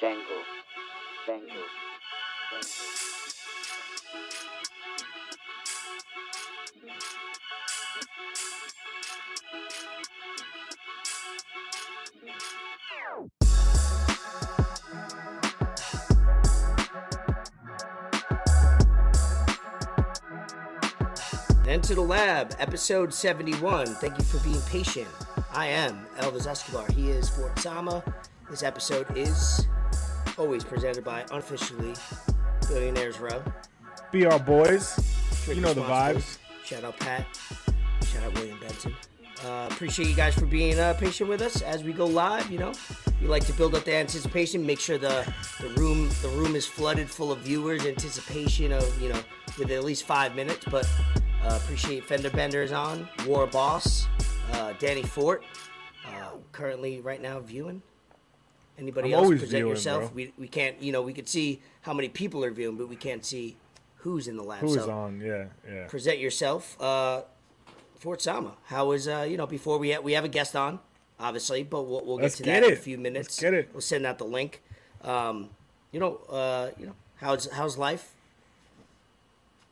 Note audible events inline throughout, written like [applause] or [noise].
Django. Django. Enter the Lab, episode 71. Thank you for being patient. I am Elvis Escobar. He is Fort Sama. This episode is always presented by unofficially Billionaires Row. Be our boys. Drink You know the vibes. Shout out Pat. Shout out William Benson. Uh, appreciate you guys for being uh, patient with us as we go live. You know, we like to build up the anticipation, make sure the the room the room is flooded full of viewers. Anticipation of you know with at least five minutes. But uh, appreciate Fender Bender is on. War Boss, uh, Danny Fort, uh, currently right now viewing. Anybody I'm else present viewing, yourself? bro. We we can't you know we could see how many people are viewing, but we can't see who's in the lab. Who is so on? Yeah, yeah. present yourself. Uh, Fort Sama, how is uh, you know before we ha- we have a guest on, obviously, but we'll, we'll get Let's to get that in a few minutes. Let's get it. We'll send out the link. Um, you know, uh, you know how's how's life?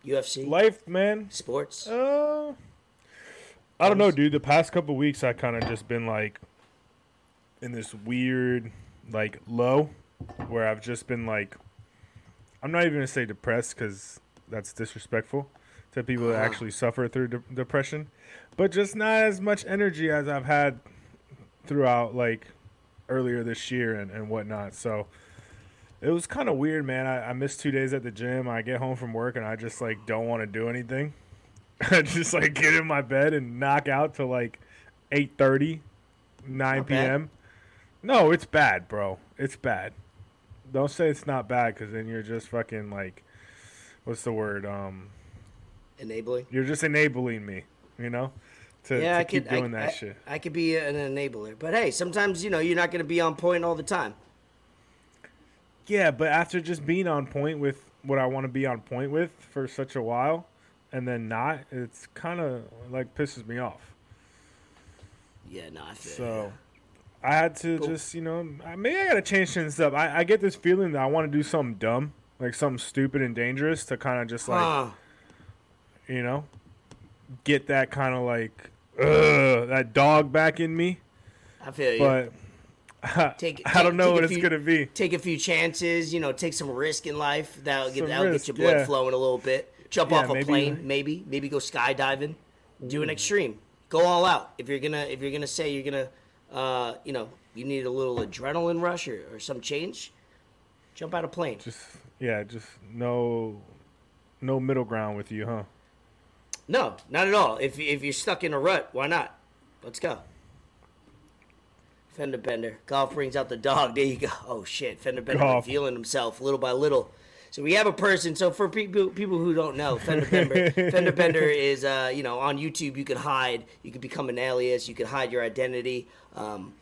UFC, Life, man. sports. Uh, I don't know, dude. The past couple weeks, I kind of just been like in this weird, like low, where I've just been like, I'm not even gonna say depressed because that's disrespectful to people that Uh-huh. actually suffer through de- depression, but just not as much energy as I've had throughout like earlier this year and, and whatnot. So it was kind of weird, man. I, I missed two days at the gym. I get home from work and I just like don't want to do anything. [laughs] I just like get in my bed and knock out till like 8:30, 9 Not p.m. No, it's bad, bro. It's bad. Don't say it's not bad because then you're just fucking like, what's the word? Um, enabling. you're just enabling me, you know, to, yeah, to I keep could. doing I, that I, shit. I could be an enabler, but hey, sometimes you know you're not going to be on point all the time. Yeah, but after just being on point with what I want to be on point with for such a while, and then not, it's kind of like pisses me off. Yeah, no, I feel. So I had to Cool. just, you know, maybe I gotta change things up. I, I get this feeling that I want to do something dumb, like something stupid and dangerous, to kind of just like, Huh. you know, get that kind of like, ugh, that dog back in me. I feel you. But I, [laughs] Take- I don't know what a it's few- gonna be. take a few chances, you know, take some risk in life. That'll get Some that'll risk, get your blood yeah. flowing a little bit. Jump Yeah, off a maybe- plane, maybe, maybe go skydiving. Do an extreme. Go all out. If you're gonna if you're gonna say you're gonna uh, you know, you need a little adrenaline rush or, or some change, jump out of plane. Just yeah, just no, no middle ground with you, huh? No, not at all. If if you're stuck in a rut, why not? Let's go. Fender Bender. Golf brings out the dog. There you go. Oh shit. Fender Bender Golf. revealing himself little by little. So we have a person. So for people people who don't know, Fender Bender, [laughs] Fender Bender is uh, you know on YouTube. You could hide. You could become an alias. You could hide your identity. Um,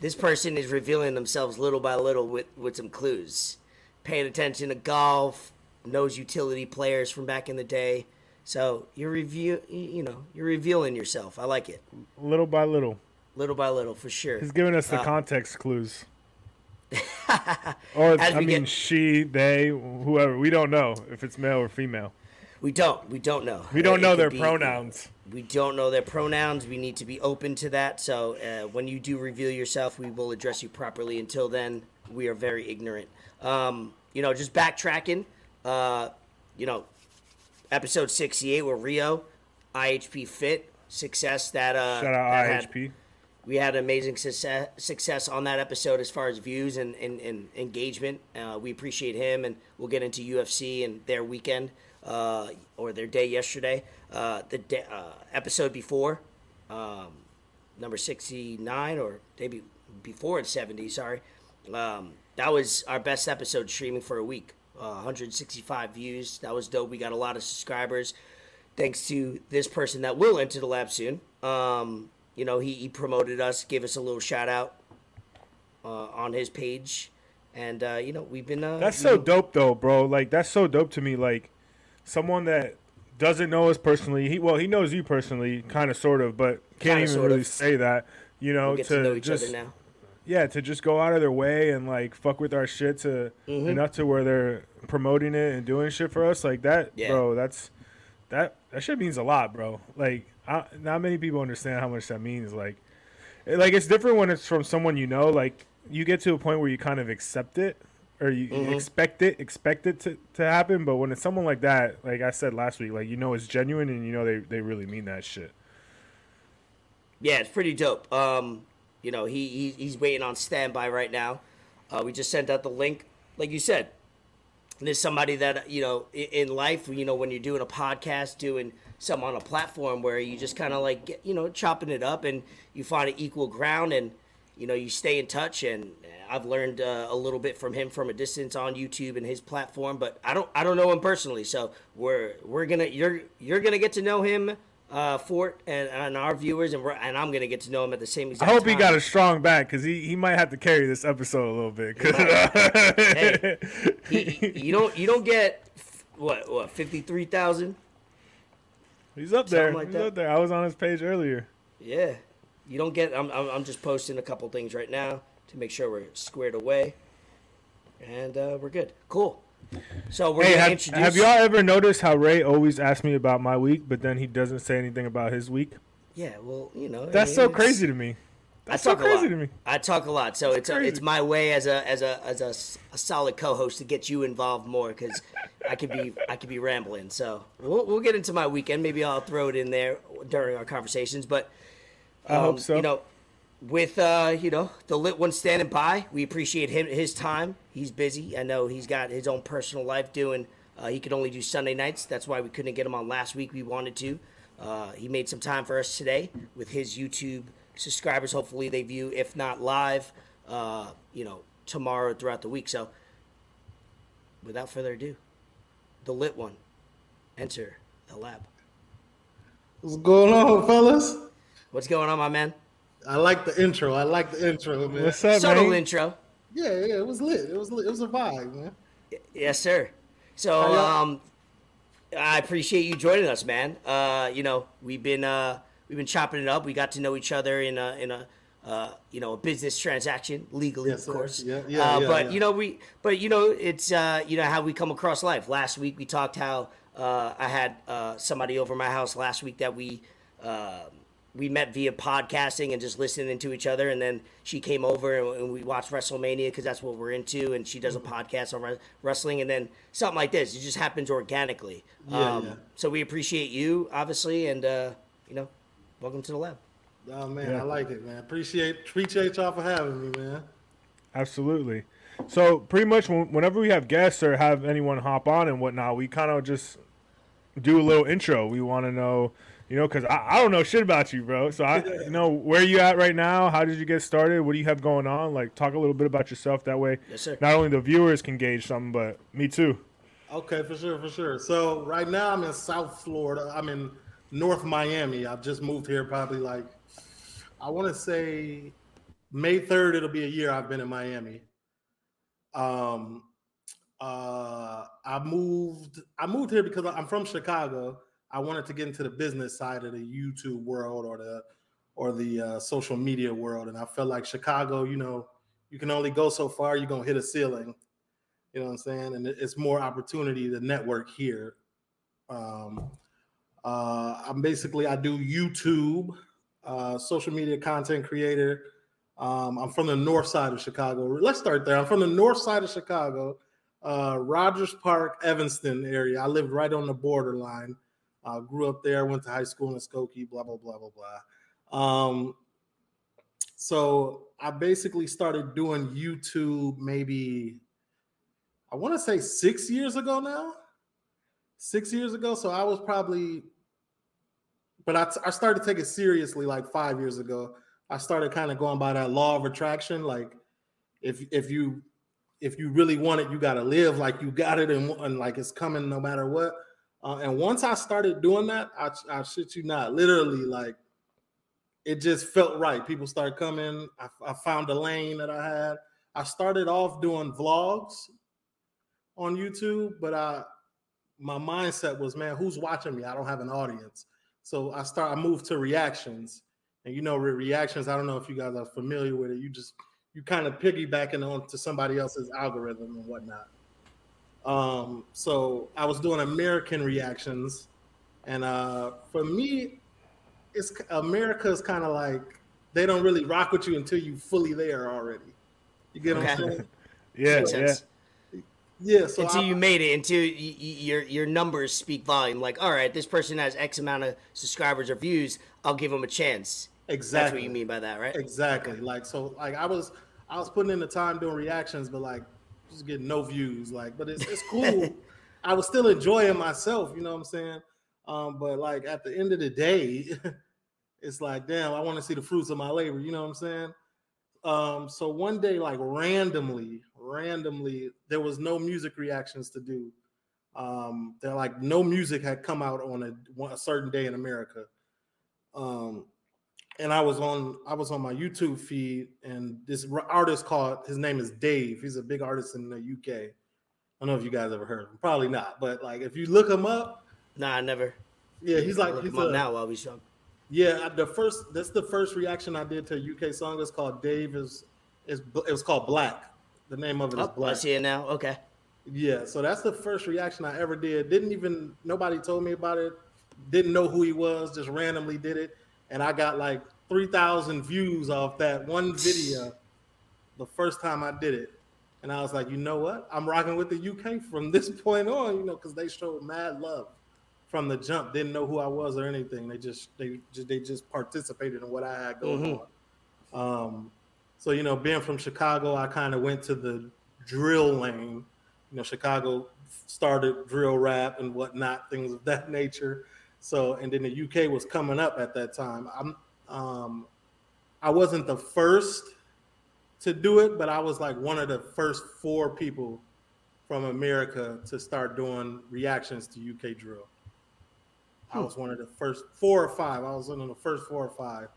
this person is revealing themselves little by little with with some clues. Paying attention to golf, knows utility players from back in the day. So you're review, you you know, you're revealing yourself. I like it, Little by little, little by little, for sure. he's giving us the Uh, context clues. [laughs] or As I mean, get- she, they, whoever. We don't know if it's male or female. We don't, we don't know. We don't It know their be- pronouns. We don't know their pronouns. We need to be open to that. So uh, when you do reveal yourself, we will address you properly. Until then, we are very ignorant. Um, you know, just backtracking. Uh, you know, episode sixty-eight with Rio, IHP Fit success that uh, Shout out that had- IHP. We had amazing success, success on that episode as far as views and, and, and engagement. Uh, we appreciate him, and we'll get into UFC and their weekend uh, or their day yesterday. Uh, the uh, episode before, um, number 69, or maybe before it's 70, sorry. Um, that was our best episode streaming for a week. Uh, 165 views. That was dope. We got a lot of subscribers thanks to this person that will enter the lab soon. Um, you know, he, he promoted us, gave us a little shout out uh, on his page, and uh, you know, we've been. Uh, That's so dope, though, bro. Like that's so dope to me. Like someone that doesn't know us personally. He well, he knows you personally, kind of, sort of, but can't Kinda, even really of. say that. You know, We'll get to, to know each just other now. yeah, to just go out of their way and like fuck with our shit to Mm-hmm. enough to where they're promoting it and doing shit for us like that, Yeah. bro. That's that that shit means a lot, bro. Like, I, not many people understand how much that means. Like, like it's different when it's from someone you know. Like, you get to a point where you kind of accept it or you Mm-hmm. expect it, expect it to, to happen. But when it's someone like that, like I said last week, like you know it's genuine and you know they they really mean that shit. Yeah, it's pretty dope. Um, you know, he, he he's waiting on standby right now. Uh, we just sent out the link, like you said. There's somebody that you know in life, you know, when you're doing a podcast, doing something on a platform where you just kind of like get, you know chopping it up, and you find an equal ground, and you know you stay in touch. And I've learned uh, a little bit from him from a distance on YouTube and his platform, but I don't I don't know him personally, so we're we're gonna you're you're gonna get to know him. Uh, Fort and, and our viewers, and we're, and I'm gonna get to know him at the same I exact hope he got a strong back because he, he might have to carry this episode a little bit. 'cause- Hey, he, he- you don't you don't get what what fifty three thousand? He's up there. Like He's that. up there. I was on his page earlier. Yeah, you don't get. I'm, I'm I'm just posting a couple things right now to make sure we're squared away, and uh, we're good. Cool. So we're Hey, gonna have, introduce. have y'all ever noticed how Ray always asks me about my week, but then he doesn't say anything about his week? Yeah, well, you know. I That's mean, so crazy to me. I That's so talk a lot. crazy to me. I talk a lot, so it's a, it's my way as a as a as a, a solid co-host to get you involved more because I could be I could be rambling. So we'll we'll get into my weekend. Maybe I'll throw it in there during our conversations. But I hope um, so. You know, with uh, you know the lit one standing by, we appreciate him his time. He's busy. I know he's got his own personal life doing. Uh, he could only do Sunday nights. That's why we couldn't get him on last week. We wanted to. Uh, he made some time for us today with his YouTube subscribers. Hopefully they view, if not live, uh, you know, tomorrow throughout the week. So, without further ado, the lit one, enter the lab. What's going on, fellas? What's going on, my man? I like the intro. I like the intro, man. What's up, Subtle man? intro. Yeah, yeah, it was lit. It was lit. It was a vibe, man. Yes, sir. So, um, I appreciate you joining us, man. Uh, you know, we've been uh, we've been chopping it up. We got to know each other in a in a uh, you know a business transaction legally, Yes, of course. Yeah, yeah, uh, yeah, But yeah. you know, we but you know, it's uh, you know how we come across life. Last week we talked how uh, I had uh, somebody over my house last week that we. Uh, we met via podcasting and just listening to each other, and then she came over and, and we watched WrestleMania because that's what we're into, and she does a Mm-hmm. podcast on re- wrestling, and then something like this. It just happens organically. Yeah, yeah. So we appreciate you, obviously, and uh, you know, welcome to the lab. Oh man, Yeah. I like it, man. Appreciate appreciate y'all for having me, man. Absolutely. So pretty much whenever we have guests or have anyone hop on and whatnot, we kind of just do a little intro. We want to know, you know, because I, I don't know shit about you, bro. So I, [laughs] you know, where you at right now? How did you get started? What do you have going on? Like, talk a little bit about yourself. That way, Yes, sir. not only the viewers can gauge something, but me too. Okay, for sure, for sure. So right now I'm in South Florida. I'm in North Miami. I've just moved here probably like I want to say May 3rd it'll be a year I've been in Miami. Um uh I moved I moved here because I'm from Chicago. I wanted to get into the business side of the YouTube world or the or the uh, social media world and I felt like Chicago, you know, you can only go so far, you're to hit a ceiling. You know what I'm saying? And it's more opportunity to network here. Um, uh, I'm basically I do YouTube, uh, social media content creator. Um, I'm from the north side of Chicago. Let's start there. I'm from the north side of Chicago, uh, Rogers Park, Evanston area. I lived right on the borderline. Uh, grew up there. Went to high school in Skokie. Blah blah blah blah blah. Um, so I basically started doing YouTube maybe I want to say six years ago now. Six years ago. So I was probably, but I, I started to take it seriously like five years ago. I started kind of going by that law of attraction. Like if if you if you really want it, you got to live like you got it and, and like it's coming no matter what. Uh, and once I started doing that, I, I shit you not, literally like it just felt right. People started coming. I, I found a lane that I had. I started off doing vlogs on YouTube, but I my mindset was, man, who's watching me? I don't have an audience. So I start I moved to reactions. And you know, re- reactions, I don't know if you guys are familiar with it. You just you kind of piggybacking onto somebody else's algorithm and whatnot. Um, so I was doing American reactions, and uh, for me, it's America's kind of like they don't really rock with you until you fully there already. You get what I'm saying? [laughs] Yeah, Makes yeah. Yeah. So until I- you made it, until y- y- your your numbers speak volume. Like, all right, this person has X amount of subscribers or views. I'll give them a chance. exactly That's what you mean by that, right? Exactly. Like so, like I was, I was putting in the time doing reactions, but like just getting no views. Like, but it's it's [laughs] cool. I was still enjoying myself. You know what I'm saying? Um, but like at the end of the day, [laughs] it's like, damn, I want to see the fruits of my labor. You know what I'm saying? Um, so one day, like randomly, randomly, there was no music reactions to do. Um, they're like no music had come out on a, a certain day in America. Um, and I was on I was on my YouTube feed, and this artist called his name is Dave. He's a big artist in the UK. I don't know if you guys ever heard of him. Probably not, but like if you look him up, Nah, I never. yeah, he's like he's a- now while we talk. yeah. The first that's the first reaction I did to a UK song. It's called Dave is is it was called Black. The name of it is Oh, I Black. see it now. Okay. Yeah, so that's the first reaction I ever did. Didn't even nobody told me about it. Didn't know who he was. Just randomly did it, and I got like three thousand views off that one video. The first time I did it, and I was like, you know what? I'm rocking with the UK from this [laughs] point on. You know, because they showed mad love from the jump. Didn't know who I was or anything. They just they just they just participated in what I had going Mhm. on. Um, so you know, being from Chicago, I kind of went to the drill lane. You know, Chicago started drill rap and whatnot, things of that [laughs] nature. So, and then the UK was coming up at that time. I'm, um, I wasn't the first to do it, but I was like one of the first four people from America to start doing reactions to UK drill. I was one of the first four or five. I was one of the first four or five.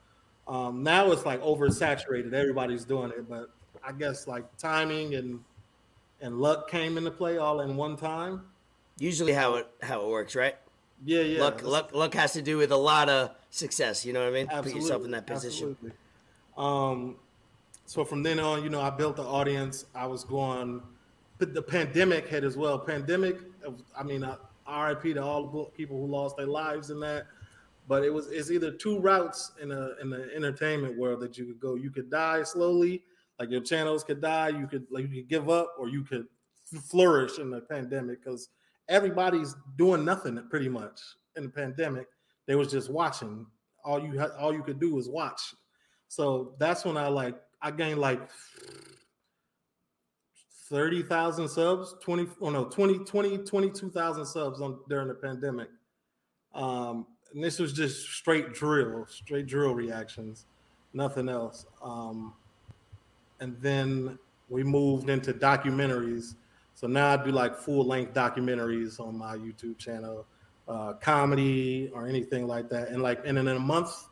Um, now it's like oversaturated. Everybody's doing it, but I guess like timing and and luck came into play all in one time. Usually how it how it works, right? Yeah, yeah. luck luck luck has to do with a lot of success. You know what I mean? Absolutely. Put yourself in that position. Absolutely. Um, so from then on, you know, I built the audience. I was going, but the pandemic hit as well. Pandemic, I mean, uh, RIP to all the people who lost their lives in that. But it was it's either two routes in a in the entertainment world that you could go. You could die slowly, like your channels could die. You could like you could give up, or you could flourish in the pandemic because everybody's doing nothing pretty much in the pandemic. They was just watching. All you had, all you could do was watch. So that's when I like I gained like thirty thousand subs, twenty oh no 20, 20 22,000 subs on during the pandemic. Um, and this was just straight drill, straight drill reactions, nothing else. Um, and then we moved into documentaries. So now I do like full length documentaries on my YouTube channel, uh, comedy or anything like that. And like, and in a month,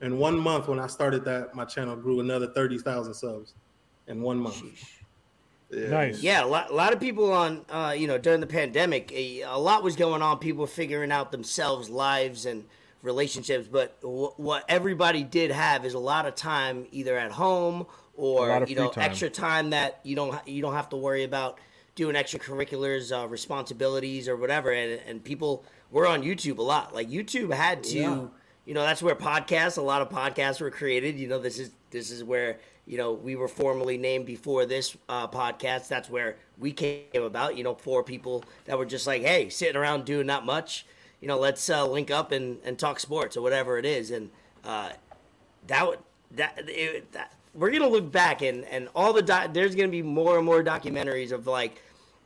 in one month when I started that, my channel grew another thirty thousand subs in one month. Yeah. Nice. Yeah, a lot, a lot of people on, uh, you know, during the pandemic, a, a lot was going on. People were figuring out themselves, lives, and relationships. But w- what everybody did have is a lot of time, either at home or you know, time. extra time that you don't you don't have to worry about doing extracurriculars, uh, responsibilities, or whatever. And and people were on YouTube a lot. Like YouTube had to. Yeah. You know that's where podcasts. A lot of podcasts were created. You know this is this is where you know we were formally named before this uh, podcast. That's where we came about. You know, four people that were just like, hey, sitting around doing not much. You know, let's uh, link up and, and talk sports or whatever it is. And uh, that would that, it, that we're gonna look back and and all the doc, there's gonna be more and more documentaries of like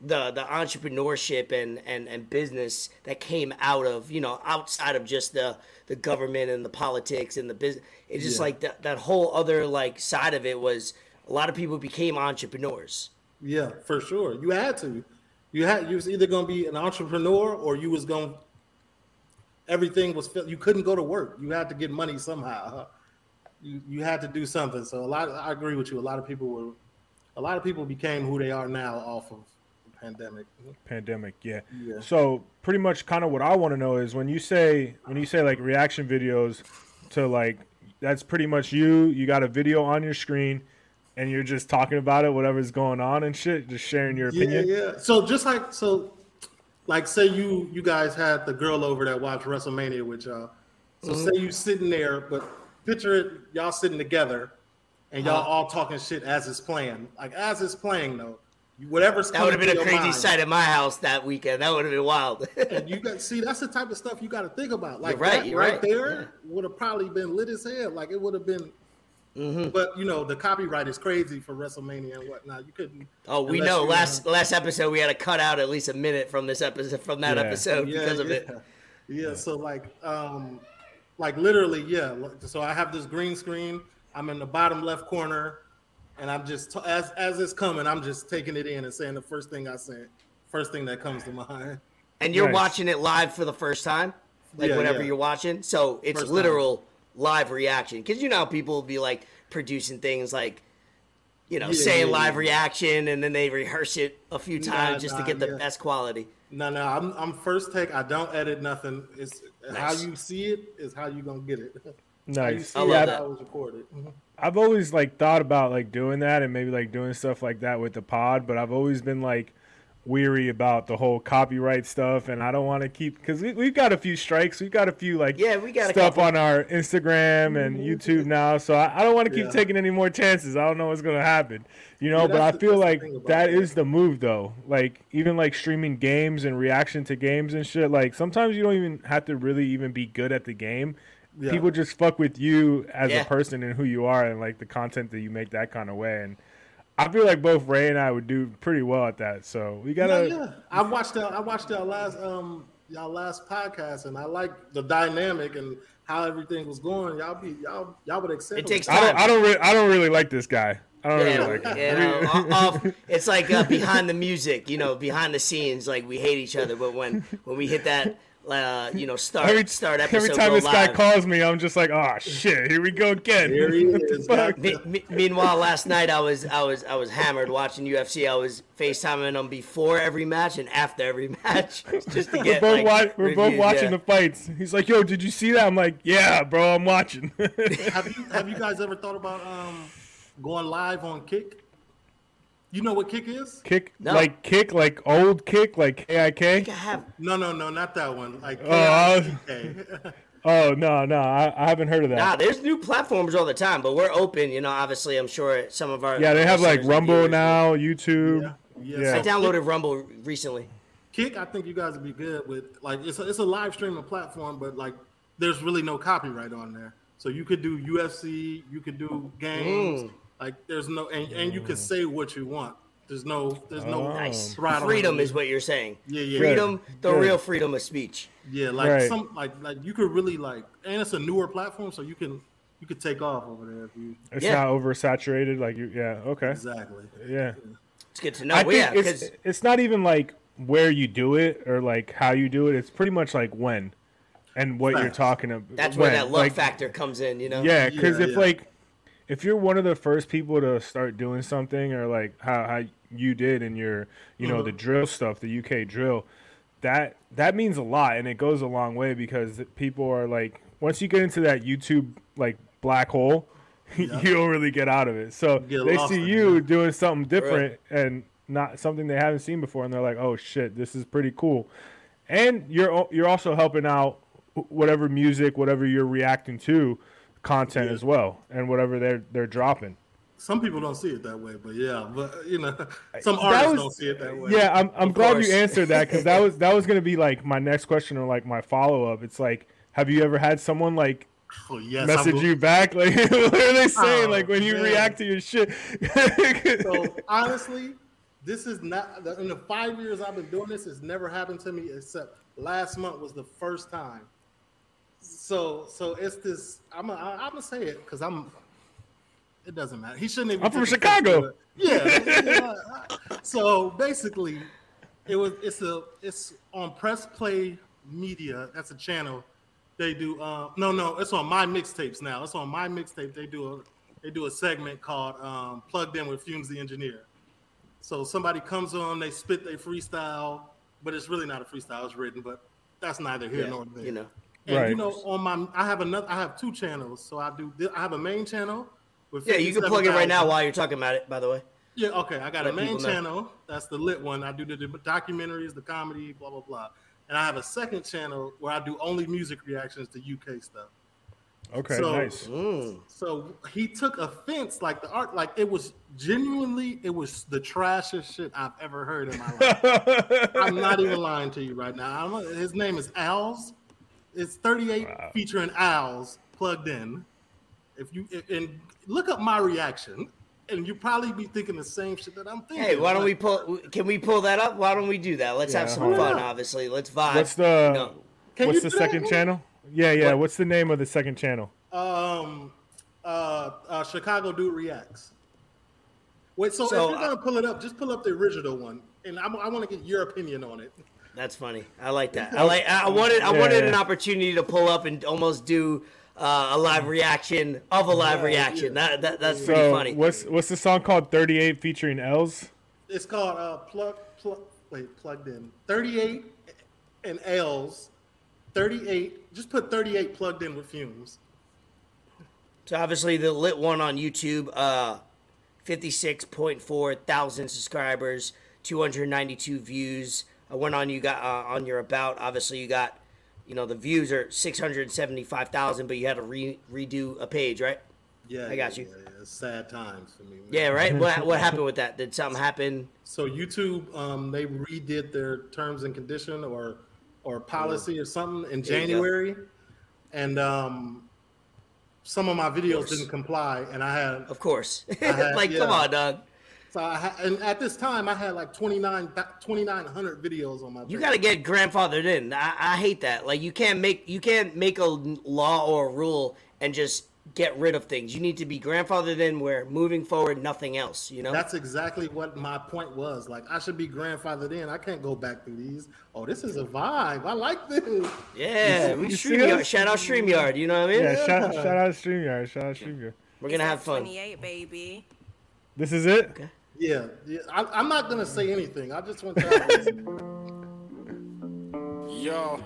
the the entrepreneurship and and and business that came out of you know outside of just the the government and the politics and the business it's just Yeah. like that that whole other like side of it was a lot of people became entrepreneurs Yeah, for sure. You had to. You had you was either gonna be an entrepreneur or you was gonna everything was. You couldn't go to work. You had to get money somehow. You you had to do something. So a lot I agree with you. A lot of people were a lot of people became who they are now off of pandemic. Pandemic, yeah. Yeah. So pretty much, kind of what I want to know is when you say when you say like reaction videos to like that's pretty much you. You got a video on your screen, and you're just talking about it, whatever's going on and shit, just sharing your opinion. yeah. yeah. So just like so, like say you you guys had the girl over that watched WrestleMania with y'all. So Mm-hmm. say you sitting there, but picture it, y'all sitting together, and y'all Uh-huh. all talking shit as it's playing. Like as it's playing though, whatever's That would have been a crazy mind, sight at my house that weekend. That would have been wild. And you [laughs] got see that's the type of stuff you got to think about. Like You're right, that you're right, right, there yeah. would have probably been lit as hell. Like it would have been. Mm-hmm. But you know the copyright is crazy for WrestleMania and whatnot. You couldn't. oh, we know. you, Last uh, last episode, we had to cut out at least a minute from this episode from that Yeah. episode because of it. Yeah, so like um like literally, yeah. So I have this green screen. I'm in the bottom left corner and I'm just as as it's coming, I'm just taking it in and saying the first thing I say, first thing that comes to mind. And you're Nice. watching it live for the first time, like Yeah, whenever yeah. you're watching. So it's First time. literal live reaction because you know how people will be like producing things like, you know, Yeah, saying yeah, live yeah. reaction and then they rehearse it a few Nah, times just nah, to get the yeah. best quality. No, no, I'm I'm first take. I don't edit nothing. It's how you see it is how you're gonna get it. [laughs] How Nice. I it love is that. how it's recorded. Mhm. I've always like thought about like doing that and maybe like doing stuff like that with the pod, but I've always been like weary about the whole copyright stuff, and I don't want to keep because we, we've got a few strikes, we've got a few like Yeah, we got stuff on our Instagram and mm-hmm. YouTube now, so I, I don't want to keep Yeah. taking any more chances. I don't know what's gonna happen, you know. Yeah, but I the- feel like that it. is the move though. Like even like streaming games and reaction to games and shit. Like sometimes you don't even have to really even be good at the game. Yeah. People just fuck with you as Yeah. a person and who you are and like the content that you make that kind of way. And I feel like both Ray and I would do pretty well at that. So we gotta. yeah, yeah. I watched that. I watched our last um y'all last podcast, and I like the dynamic and how everything was going. Y'all be y'all y'all would accept. It takes I don't. I don't. Re- I don't really like this guy. I don't Yeah, really like him. you know, off, off- it's like uh, behind the music, you know, behind the scenes, like we hate each other. But when when we hit that, uh, you know, start Every, start episode every time go this guy calls me, I'm just like, oh shit, here we go again. Here he [laughs] is. Me, me, meanwhile, last night I was I was I was hammered watching UFC. I was FaceTiming them before every match and after every [laughs] match just to We're get. both, like, wa- we're both watching yeah. the fights. He's like, yo, did you see that? I'm like, yeah, bro, I'm watching. [laughs] have you have you guys ever thought about um going live on Kick? You know what Kick is? kick, No. like kick, like old kick, like I KIK. No, no, no, not that one. Like Oh, KIK. [laughs] Oh no, no, I, I haven't heard of that. Nah, there's new platforms all the time, but we're open. You know, obviously, I'm sure some of our yeah, they have like Rumble viewers- now, YouTube. Yeah, yeah. Yeah. I So downloaded Rumble recently. Kick, I think you guys would be good with like it's a, it's a live streaming platform, but like there's really no copyright on there. So you could do UFC, you could do games, Mm. Like there's no and, and you can say what you want. There's no there's no Oh. Nice. Freedom is what you're saying. Yeah, yeah. Freedom, the Good. real freedom of speech. Yeah, like Right. some like like you could really like and it's a newer platform, so you can you could take off over there if you It's Yeah. not oversaturated. Like you, yeah, okay, exactly. yeah. It's good to know. I Well, think yeah, it's because it's not even like where you do it or like how you do it. It's pretty much like when and what you're talking about. that's where when. that love Like, factor comes in. You know. Yeah, because Yeah, if yeah. like if you're one of the first people to start doing something or like how, how you did in your you know Mhm. the drill stuff, the UK drill, that that means a lot and it goes a long way because people are like once you get into that YouTube like black hole, [laughs] Yeah. you don't really get out of it. So they see you it. doing something different and not something they haven't seen before, and they're like, "Oh shit, this is pretty cool." And you're you're also helping out whatever music, whatever you're reacting to, content Yeah. as well, and whatever they're they're dropping. Some people don't see it that way, but yeah, but you know, some That artists was- don't see it that way. Yeah, I'm I'm Of glad course. you answered that because that [laughs] was that was gonna be like my next question or like my follow up. It's like, have you ever had someone like Oh, yes, message I'm- you back? [laughs] Like, what are they saying? Oh, like when oh, you man. react to your shit. So [laughs] honestly, this is not in the five years I've been doing this. It's never happened to me except last month was the first time. So so it's this. I'm a, I'm gonna say it because I'm. It doesn't matter. He shouldn't even. I'm from Chicago. to it. Yeah. yeah. so basically, it was. It's a. It's on Press Play Media. That's a channel. They do. Uh, no, no. It's on my mixtapes now. It's on my mixtape. They do a. They do a segment called um, "Plugged In with Fumez the Engineer." So somebody comes on, they spit their freestyle, but it's really not a freestyle. It's written, but that's neither here Yeah, nor there. you know. And you know, on my, I have another. I have two channels. So I do. I have a main channel, with Yeah, you can plug it right now while you're talking about it. By the way. Yeah, okay. I got a main people know. channel. That's the lit one. I do the, the documentaries, the comedy, blah blah blah. And I have a second channel where I do only music reactions to UK stuff. Okay, So- nice. Mm. So he took offense, like the art, like it was genuinely, it was the trashiest shit I've ever heard in my life. [laughs] I'm not even lying to you right now. I'm, his name is Owls. It's 38 Wow. featuring Owls plugged in. If you and look up my reaction, and you probably be thinking the same shit that I'm thinking. Hey, why don't Like, we pull? Can we pull that up? Why don't we do that? Let's have some hold fun. on. Obviously, let's vibe. What's the No. Can What's you the do that, second channel? Yeah, yeah. What? What's the name of the second channel? Um, uh, uh, Chicago Dude Reacts. Wait, so, So, if you're gonna pull it up, just pull up the original one, and I'm, I want to get your opinion on it. That's funny. I like that. I like. I [laughs] wanted. I Yeah, wanted yeah. an opportunity to pull up and almost do uh, a live reaction of a live Yeah, reaction. yeah. That, that that's pretty So funny. what's what's the song called? Thirty eight featuring Els. It's called uh, plug, plug, wait, plugged in. 38 and L's. 38. Just put 38 plugged in with Fumez. So obviously the lit one on YouTube, uh, fifty six point four thousand subscribers, two hundred ninety two views. I went on you got uh, on your about. Obviously you got, you know, the views are six hundred seventy five thousand, but you had to re- redo a page, right? Yeah, I got yeah, you. Yeah, yeah. Sad times for me. man. Yeah, right. [laughs] what what happened with that? Did something happen? So YouTube, um, they redid their terms and condition or or policy or something in. January, and um, some of my videos course. didn't comply, and I had Of course. [laughs] had- like, come on, dog. So I ha- and at this time I had like 29 2,900 videos on my. You got to get grandfathered in. I, I hate that. Like, you can't make you can't make a law or a rule and just get rid of things. You need to be grandfathered in where moving forward, nothing else. You know. That's exactly what my point was. Like I should be grandfathered in. I can't go back through these. Oh, this is a vibe. I like this. yeah, we Streamyard. Shout out Streamyard. You know what I mean? Yeah, shout, shout out Streamyard. Shout out Streamyard. We're gonna have fun. 28, baby. This is it. Okay. Yeah, yeah. I, I'm not gonna say anything. I just want to. listen. Yo,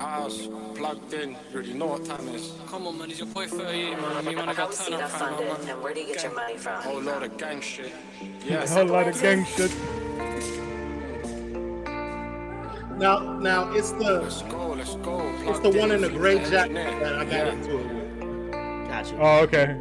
I was plugged in. You already know what time it is. Come on, man, it's your boy 38, man. You wanna How go is turn CETA up right now, funded man. and where do you get your money from? Whole lot of gang shit. Yeah. A whole lot of gang shit. now, now it's the Let's go, let's go. it's the one in the gray jacket that I got Yeah. into it with. Gotcha. Oh, okay.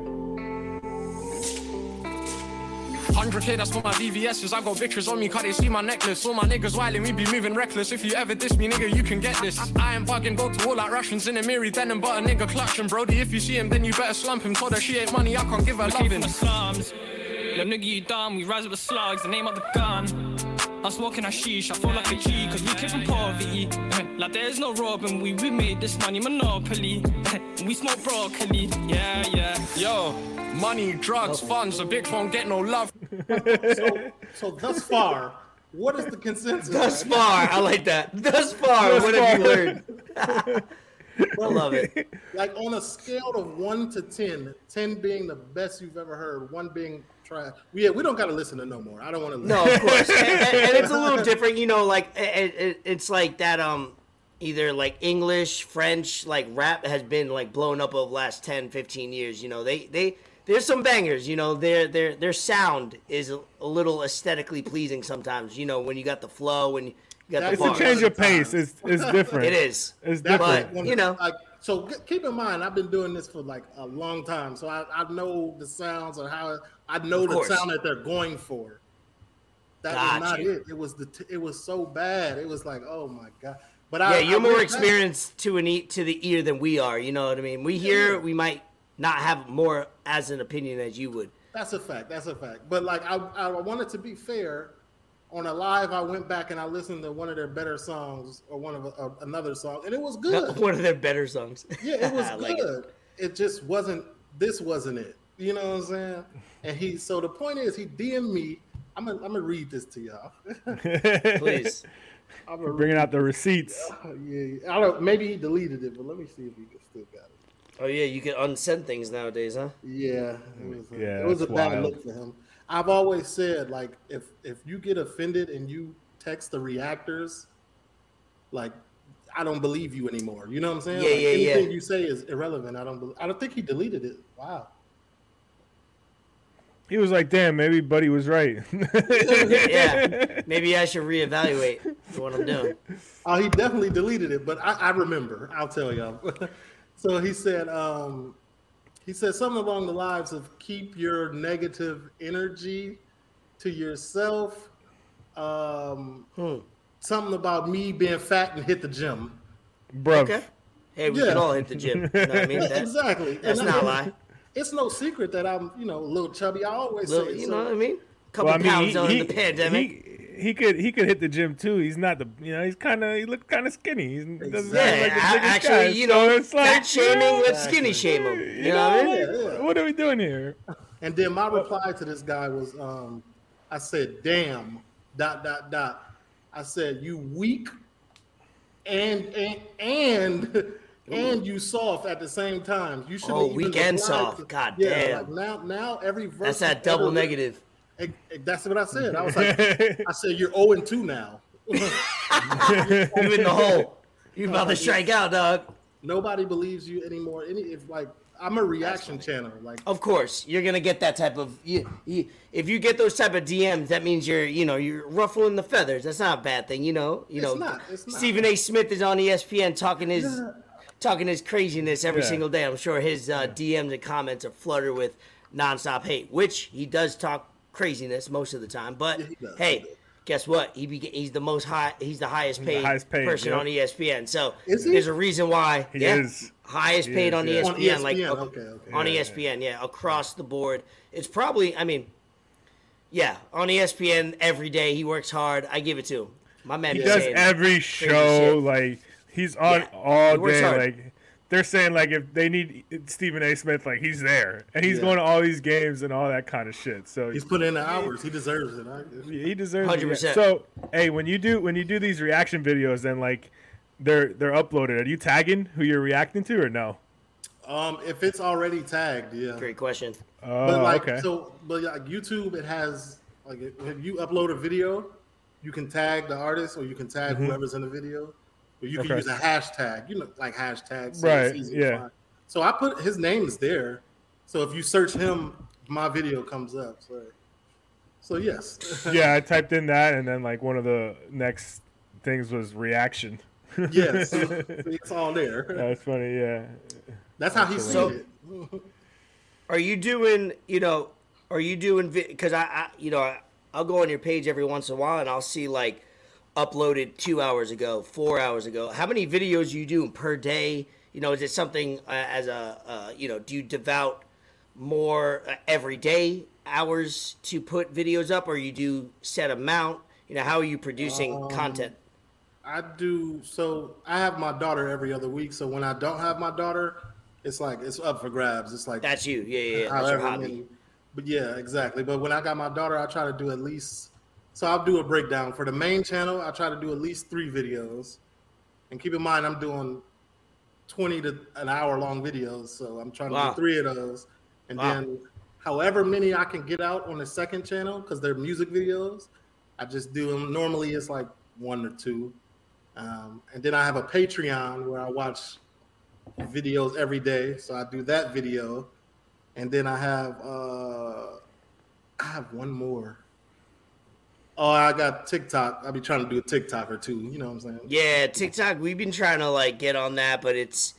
100k, that's for my VVS's. I got pictures on me, cause they see my necklace. All my niggas wildin', we be moving reckless. If you ever diss me, nigga, you can get this. I ain't bugging, go to all like Russians in a mirror, then and but a nigga clutching. Brody, if you see him, then you better slump him. Told her she ain't money, I can't give her loving. the slums. Little nigga, you dumb. We rise with the slugs. The name of the gun. Us walking our sheesh. I feel like a G, cause we came from poverty. [laughs] like there's no robbing. We we made this money monopoly. [laughs] we smoke broccoli. Yeah, yeah. Yo, money, drugs, oh. funds. A bitch won't get no love. [laughs] So, so thus far, what is the consensus? Thus right far, I like that. Thus far, Thus what have you far. learned? I love it. Like on a scale of one to 10, 10 being the best you've ever heard, one being trash. We we don't got to listen to no more. I don't want to. No, of course, and, and- and it's a little [laughs] different. You know, like it, it, it's like that. Um, either like English, French, like rap has been like blown up over the last 10, 15 years. You know, they they there's some bangers. You know, their their their sound is a, a little aesthetically pleasing sometimes. You know, when you got the flow and you got the It's It's a change of pace. It's it's [laughs] different. It is. It's different. But, you know. like so. Keep in mind, I've been doing this for like a long time, so I, I know the sounds and how I know the sound that they're going for. That Got was not you. it. It was the t- it was so bad. It was like, oh my god. But I Yeah, I, you're I more experienced to an e- to the ear than we are. You know what I mean? We hear, Yeah. we might not have more as an opinion as you would. That's a fact. That's a fact. But like I, I wanted to be fair. On a live, I went back and I listened to one of their better songs or one of uh, another song, and it was good. One of their better songs. [laughs] Yeah, it was [laughs] like good. It. just wasn't. This wasn't it. You know what I'm saying? And he. So the point is, he DM'd me. I'm gonna. I'm gonna read this to y'all. [laughs] Please. I'm gonna Bringing out the receipts. read- yeah, I don't. Maybe he deleted it, but let me see if he can still got it. Oh yeah, you can unsend things nowadays, huh? Yeah, it was. A, Yeah, it was a bad wild. look for him. I've always said like if if you get offended and you text the reactors, like I don't believe you anymore. You know what I'm saying? Yeah, like, yeah, yeah. anything you say is irrelevant. I don't. bel I don't think he deleted it. Wow. He was like, "Damn, maybe Buddy was right." [laughs] yeah, [laughs] maybe I should reevaluate what I'm doing. Oh, he definitely deleted it, but I, I remember. I'll tell y'all. [laughs] so he said, um, he said something along the lines of keep your negative energy to yourself. Um, Hmm. Something about me being fat and hit the gym. Bro. Okay. Hey, we Yeah. can all hit the gym. You know what I mean? [laughs] That- exactly. That's And not a I- lie. It's no secret that I'm, you know, a little chubby. I always Little, say, you so- know what I mean? Couple Well, I mean, pounds he, on he, the pandemic. he, he could he could hit the gym too. He's not the you know he's kind of he looked kind of skinny. He's, he doesn't yeah, sound like the biggest actually, guy, you so know, it's like, fat shaming, let's Exactly. skinny shame him. You, You know what I know, mean? Yeah, yeah. what are we doing here? And then my reply to this guy was, um, I said, "Damn, dot dot dot." I said, "You weak, and and and and you soft at the same time. You should." Oh, weak and soft. God yeah, damn. Like now, now every verse That's that double ever- negative. That's what I said. I was like, [laughs] I said, "You're zero and two now." [laughs] You're in the hole. You about to strike out, dog. Nobody believes you anymore. Any if like I'm a reaction channel. Like Of course, you're gonna get that type of. You, you, if you get those type of DMs, that means you're, you know, you're ruffling the feathers. That's not a bad thing, you know. You It's know, not, it's not. Stephen A. Smith is on ESPN talking his, talking his craziness every Yeah. single day. I'm sure his uh, DMs and comments are flooded with nonstop hate, which he does talk craziness most of the time. But Yeah, he hey, he guess what? He be, he's the most high. He's the highest paid, highest paid, person yep. on ESPN. So Is there's a reason why. He yeah, is. highest He paid is, on yeah. ESPN, On E like uh, okay, okay. on Yeah, ESPN, yeah, across the board. It's probably, I mean, yeah, on ESPN every day. He works hard. I give it to him. My man He does every show shit. like he's on Yeah, all he day. hard. Like they're saying like if they need Stephen A. Smith, like he's there and he's Yeah. going to all these games and all that kind of shit. So he's put in the hours. He deserves it. I, he deserves it. 100%. Yeah. So hey, when you do when you do these reaction videos, then like they're they're uploaded. Are you tagging who you're reacting to or no? um, if it's already tagged, yeah. great question. Oh, But like okay. so, but like YouTube, it has like if if you upload a video, you can tag the artist or you can tag whoever's in the video, or you can. Okay. use a hashtag. You know, like hashtags. so Right, it's yeah. find. So I put his name is there. So if you search him, my video comes up. So, so yes. [laughs] yeah, I typed in that and then like one of the next things was reaction. yes, [laughs] it's all there. That's funny. Yeah. That's how he seen So- it. Are you doing, you know, are you doing, because I, I, you know, I, I'll go on your page every once in a while and I'll see like uploaded two hours ago, four hours ago. How many videos you do per day? You know, is it something uh, as a, uh, you know, do you devout more uh, every day hours to put videos up or you do set amount? You know, how are you producing content? I do so I have my daughter every other week. So when I don't have my daughter, it's like it's up for grabs. It's like That's you. Yeah, yeah, yeah. That's your hobby. many- But yeah, exactly. But when I got my daughter, I try to do at least so I'll do a breakdown for the main channel. I try to do at least three videos, and keep in mind I'm doing twenty to an hour long videos, so I'm trying to do three of those, and Wow. then however many I can get out on the second channel because they're music videos. I just do them. Normally it's like one or two, um, and then I have a Patreon where I watch videos every day. So I do that video, and then I have uh, I have one more. Oh, I got TikTok. I'll be trying to do a TikTok or two. You know what I'm saying? Yeah, TikTok. We've been trying to like get on that, but it's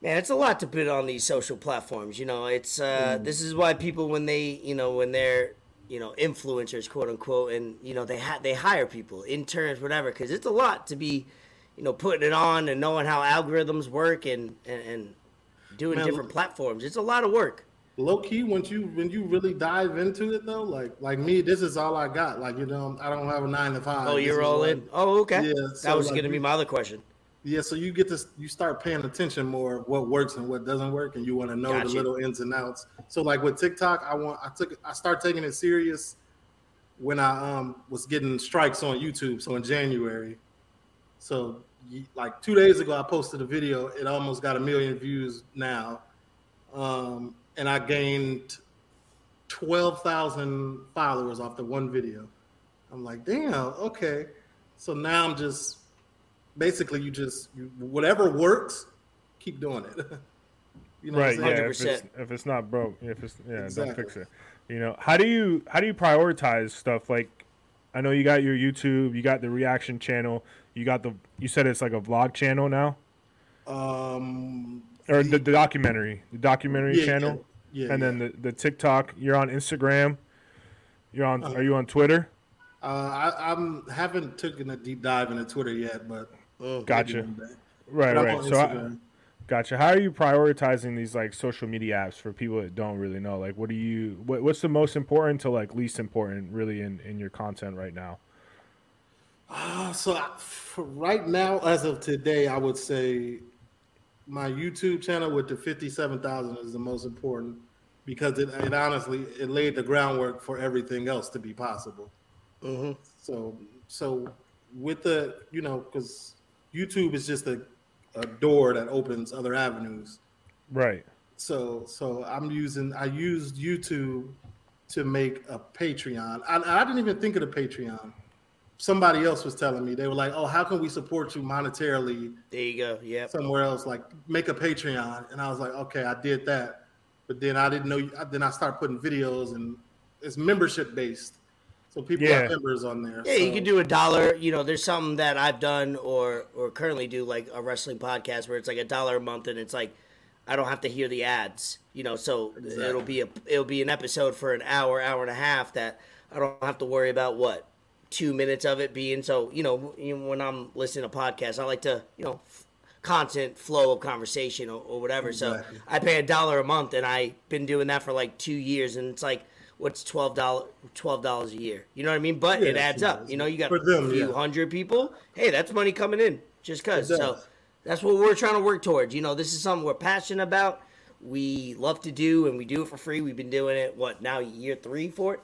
man, it's a lot to put on these social platforms. You know, it's uh, this is why people when they you know when they're you know influencers quote unquote, and you know they ha- they hire people interns whatever because it's a lot to be you know putting it on and knowing how algorithms work and and, and doing Man, different platforms. It's a lot of work. Low key, once you when you really dive into it though, like like me, this is all I got. Like you know, I don't have a nine to five. Oh, This you're all in. Oh, okay. Yeah, that was like, to be my other question. Yeah, so you get to you start paying attention more what works and what doesn't work, and you want to know Got the little ins and outs. So like with TikTok, I want I took I started taking it serious when I um was getting strikes on YouTube. So in January, so like two days ago, I posted a video. It almost got a million views now, um, and I gained twelve thousand followers off the one video. I'm like, damn, okay. So now I'm just basically you just you, whatever works, keep doing it. [laughs] You know right yeah if it's, if it's not broke if it's yeah Exactly. don't fix it you know how do you how do you prioritize stuff like i know you got your youtube you got the reaction channel you got the you said it's like a vlog channel now Um, or the, the documentary the documentary Yeah, channel yeah, yeah, and then the, the tiktok you're on instagram. You're on Uh-huh. are you on twitter? Uh, I, I'm haven't taken a deep dive into Twitter yet, but gotcha maybe one day. right But right. so I, gotcha. How are you prioritizing these like social media apps for people that don't really know? Like what do you what, what's the most important to like least important really in in your content right now? Uh, so I, for right now, as of today, I would say my YouTube channel with the fifty-seven thousand is the most important because it, it honestly it laid the groundwork for everything else to be possible. Mm-hmm. So so with the you know because YouTube is just a, a door that opens other avenues. right So so I'm using I used YouTube to make a Patreon. I, I didn't even think of the Patreon. Somebody else was telling me they were like, "Oh, how can we support you monetarily There you go. Yeah. somewhere else? Like make a Patreon." And I was like, "Okay, I did that." But then I didn't know. You, Then I started putting videos, and it's membership based, so people Yeah. are members on there. Yeah, you can do a dollar. You know, there's something that I've done or or currently do like a wrestling podcast where it's like a dollar a month and it's like I don't have to hear the ads. You know, so it'll be a it'll be an episode for an hour, hour and a half that I don't have to worry about what two minutes of it being. So you know, when I'm listening to podcasts, I like to you know f- constant flow of conversation or, or whatever. Exactly. So I pay a dollar a month and I've been doing that for like two years and it's like. What's twelve dollars? Twelve dollars a year. You know what I mean? But Yeah, it adds up. You know, you got them, a few yeah. hundred people. Hey, that's money coming in just cause. So that's what we're trying to work towards. You know, this is something we're passionate about. We love to do, and we do it for free. We've been doing it. What now? Year three for it.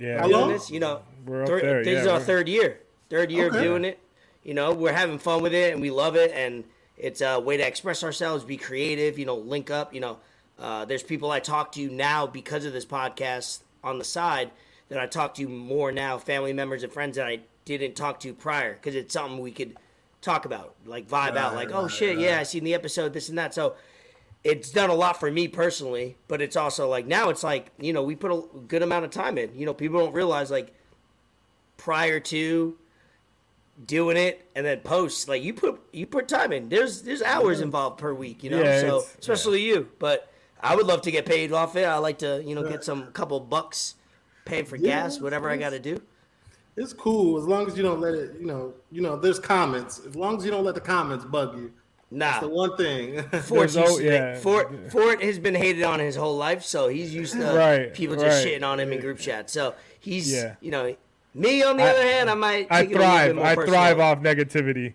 Yeah How Doing this, you know, We're thir- there, This is our we're- third year. Third year Okay. of doing it. You know, we're having fun with it, and we love it, and it's a way to express ourselves, be creative. You know, link up. You know, uh, there's people I talk to now because of this podcast on the side that I talk to more now, family members and friends that I didn't talk to prior, because it's something we could talk about, like vibe out, like, oh right, shit, right. yeah, I seen the episode, this and that. So it's done a lot for me personally, but it's also like now it's like, you know, we put a good amount of time in. You know, people don't realize like prior to doing it and then post, like you put you put time in. There's there's hours involved per week, you know. Yeah, so especially you. But I would love to get paid off it. I like to, you know, get some couple bucks paying for Yeah, gas, whatever I gotta do. It's cool as long as you don't let it. You know, you know. There's comments. As long as you don't let the comments bug you. Nah. That's the one thing. [laughs] Fort, There's used al- to- yeah. Fort, Fort has been hated on his whole life, so he's used to Right, people just right. shitting on him in group chat. So he's, Yeah. you know, me on the I- other hand, I might. I take it a little bit thrive. I personal. thrive off negativity.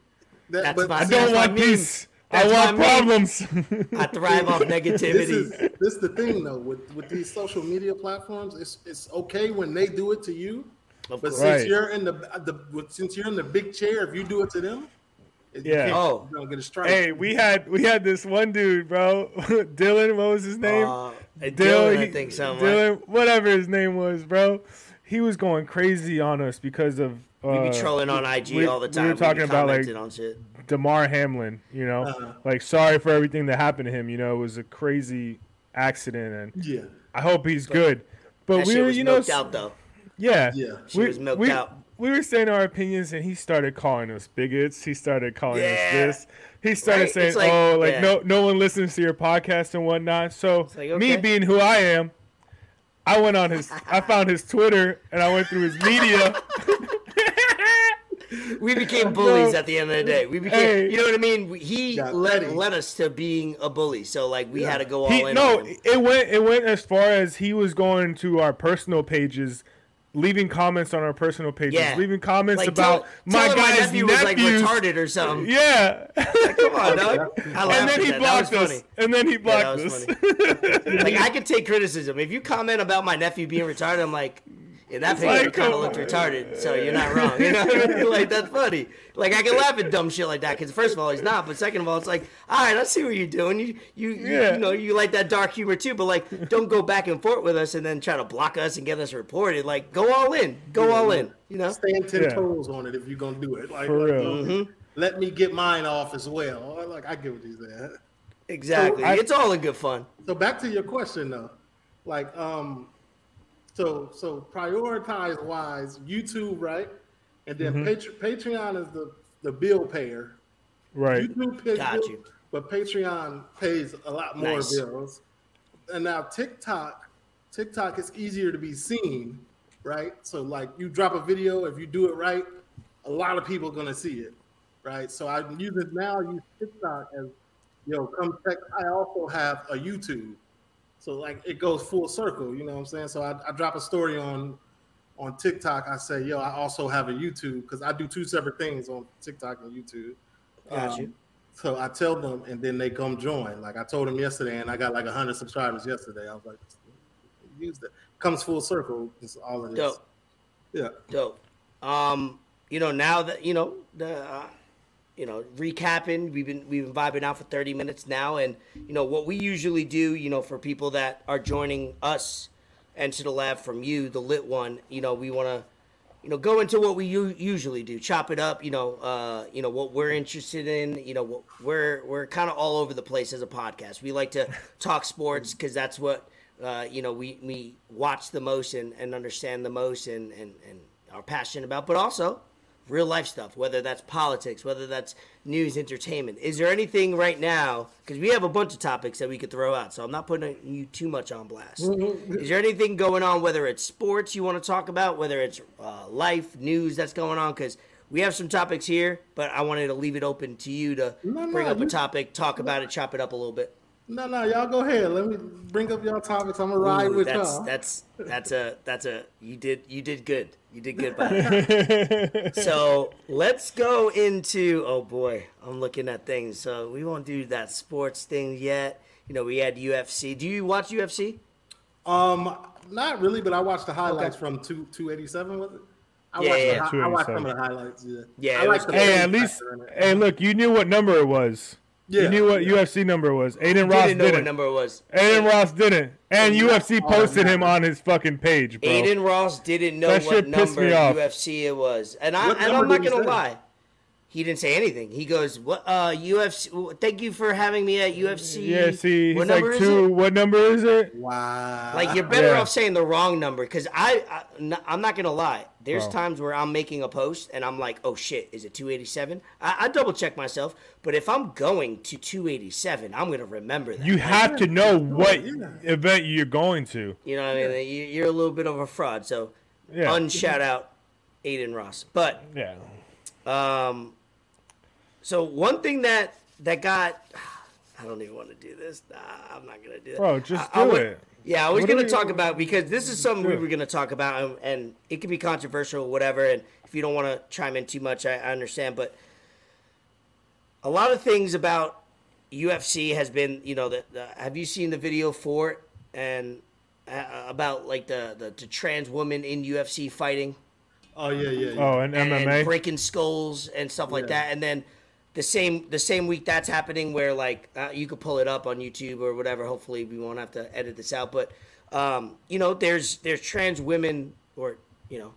That- That's but my- I That's don't want mean. peace. I That's want I mean. problems. [laughs] I thrive off negativity. this negativity. is this is the thing though with with these social media platforms. It's it's okay when they do it to you, Of but course. since Right. you're in the the since you're in the big chair, if you do it to them, you Yeah. Oh. get a strike. hey, we had we had this one dude, bro. [laughs] Dylan, what was his name? Uh, Dylan, I think something. Dylan, whatever his name was, bro. He was going crazy on us because of uh, We be trolling on IG we- all the time. we time. were be talking about, like, commenting on shit. Damar Hamlin, you know, Uh-huh. like sorry for everything that happened to him. You know, it was a crazy accident, and yeah, I hope he's good. But That we shit were, you know, milked out though. yeah, Yeah. She we, was milked we, out. We were saying our opinions, and he started calling us bigots. He started calling Yeah. us this. He started Right? saying, like- "Oh, like yeah. no, no one listens to your podcast and whatnot." So like, me being who I am, I went on his, I found his Twitter, and I went through his media. [laughs] We became [laughs] bullies at the end of the day. We became, Hey. you know what I mean? He Got led petty. led us to being a bully. So like we had to go all he, in. no, on him. it went, it went as far as he was going to our personal pages. Leaving comments on our personal pages, Yeah. leaving comments Like, about tell- my telling guy's nephew was like retarded or something. Yeah, Come on, [laughs] dog. And then he that. blocked that us. funny. And then he blocked that us. like I could take criticism. If you comment about my nephew being retarded, I'm like, in that picture, like, kind of looked retarded, so you're not wrong. You know, what I mean? like that's funny. Like I can laugh at dumb shit like that because first of all, he's not, but second of all, it's like, all right, I see what you're doing. You, you, you, Yeah. you know, you like that dark humor too, but like, don't go back and forth with us and then try to block us and get us reported. Like, go all in, go all in. You know, stand ten Yeah. toes on it if you're gonna do it. Like, For like, real. uh, let me get mine off as well. Like I get what he's saying. Exactly. I- it's all in good fun. So back to your question though, like um, so so prioritize wise YouTube right, and then mm-hmm. Patre- Patreon is the the bill payer. Right. YouTube pays Got bills, you. but Patreon pays a lot more Nice. bills. And now TikTok, TikTok is easier to be seen, right? So like you drop a video, if you do it right, a lot of people gonna see it, right? So I use it now. Use TikTok as yo, come check. I also have a YouTube, so like it goes full circle. You know what I'm saying? So I, I drop a story on on TikTok. I say, yo, I also have a YouTube because I do two separate things on TikTok and YouTube. Got Um, you. So I tell them, and then they come join. Like I told them yesterday, and I got like hundred subscribers yesterday. I was like, use that. Comes full circle. It's all it is. Dope. Yeah. Dope. Um, you know, now that you know the, uh, you know, recapping, we've been we've been vibing out for thirty minutes now, and you know what we usually do. You know, for people that are joining us and to the lab from you, the lit one. You know, we want to, you know, go into what we u- usually do, chop it up. You know, uh, you know what we're interested in. You know, what we're we're kind of all over the place as a podcast. We like to [laughs] talk sports because that's what uh, you know we we watch the most and, and understand the most and, and and are passionate about, but also real life stuff, whether that's politics, whether that's news, entertainment. Is there anything right now? Because we have a bunch of topics that we could throw out, so I'm not putting you too much on blast. Is there anything going on, whether it's sports you want to talk about, whether it's uh, life, news that's going on? Because we have some topics here, but I wanted to leave it open to you to No, bring no, up a topic, talk about it, chop it up a little bit. No, no, y'all go ahead. Let me bring up y'all topics. I'm gonna ride Ooh, with that's y'all. that's that's a that's a you did you did good. You did good by [laughs] so let's go into oh boy, I'm looking at things. So we won't do that sports thing yet. You know, we had UFC. Do you watch UFC? Um, not really, but I watched the highlights Okay. from two two eighty seven. Was it? I Yeah, watched, yeah, the, I watched some of the highlights. Yeah, Yeah, I it like was the. Hey, at least, factor in it. hey, look, you knew what number it was. Yeah. You knew what UFC number was. Adin Ross Didn't know didn't. what number it was. Adin Ross didn't. And UFC Oh, posted him on his fucking page, bro. Adin Ross didn't know That what number. UFC it was, and I What and number I'm not gonna lie. He didn't say anything. He goes, "What? Uh, UFC. Thank you for having me at UFC. Yeah, see, he's what like number is two. it? What number is it? Wow. Like you're better Yeah. off saying the wrong number because I, I, am not gonna lie. There's Bro. times where I'm making a post and I'm like, oh shit, is it 287? I, I double check myself, but if I'm going to 287, I'm gonna remember that. You have to know what yeah. event you're going to. You know what I mean? You- You're a little bit of a fraud, so Yeah. unshout out Adin Ross. But Yeah. um, so one thing that that got, [sighs] I don't even want to do this. Nah, I'm not gonna do that. Bro, just I- I do would- it. Yeah, I was What gonna we- talk about because this is something we were going to talk about, and, and it could be controversial, or whatever. And if you don't want to chime in too much, I, I understand. But a lot of things about UFC has been, you know, the, the, have you seen the video for it and uh, about like the, the the trans woman in UFC fighting? Oh yeah, yeah. yeah. Oh, and MMA. and breaking skulls and stuff like Yeah. that. And then the same the same week that's happening, where like uh, you could pull it up on YouTube or whatever. Hopefully, we won't have to edit this out. But um, you know, there's there's trans women or you know,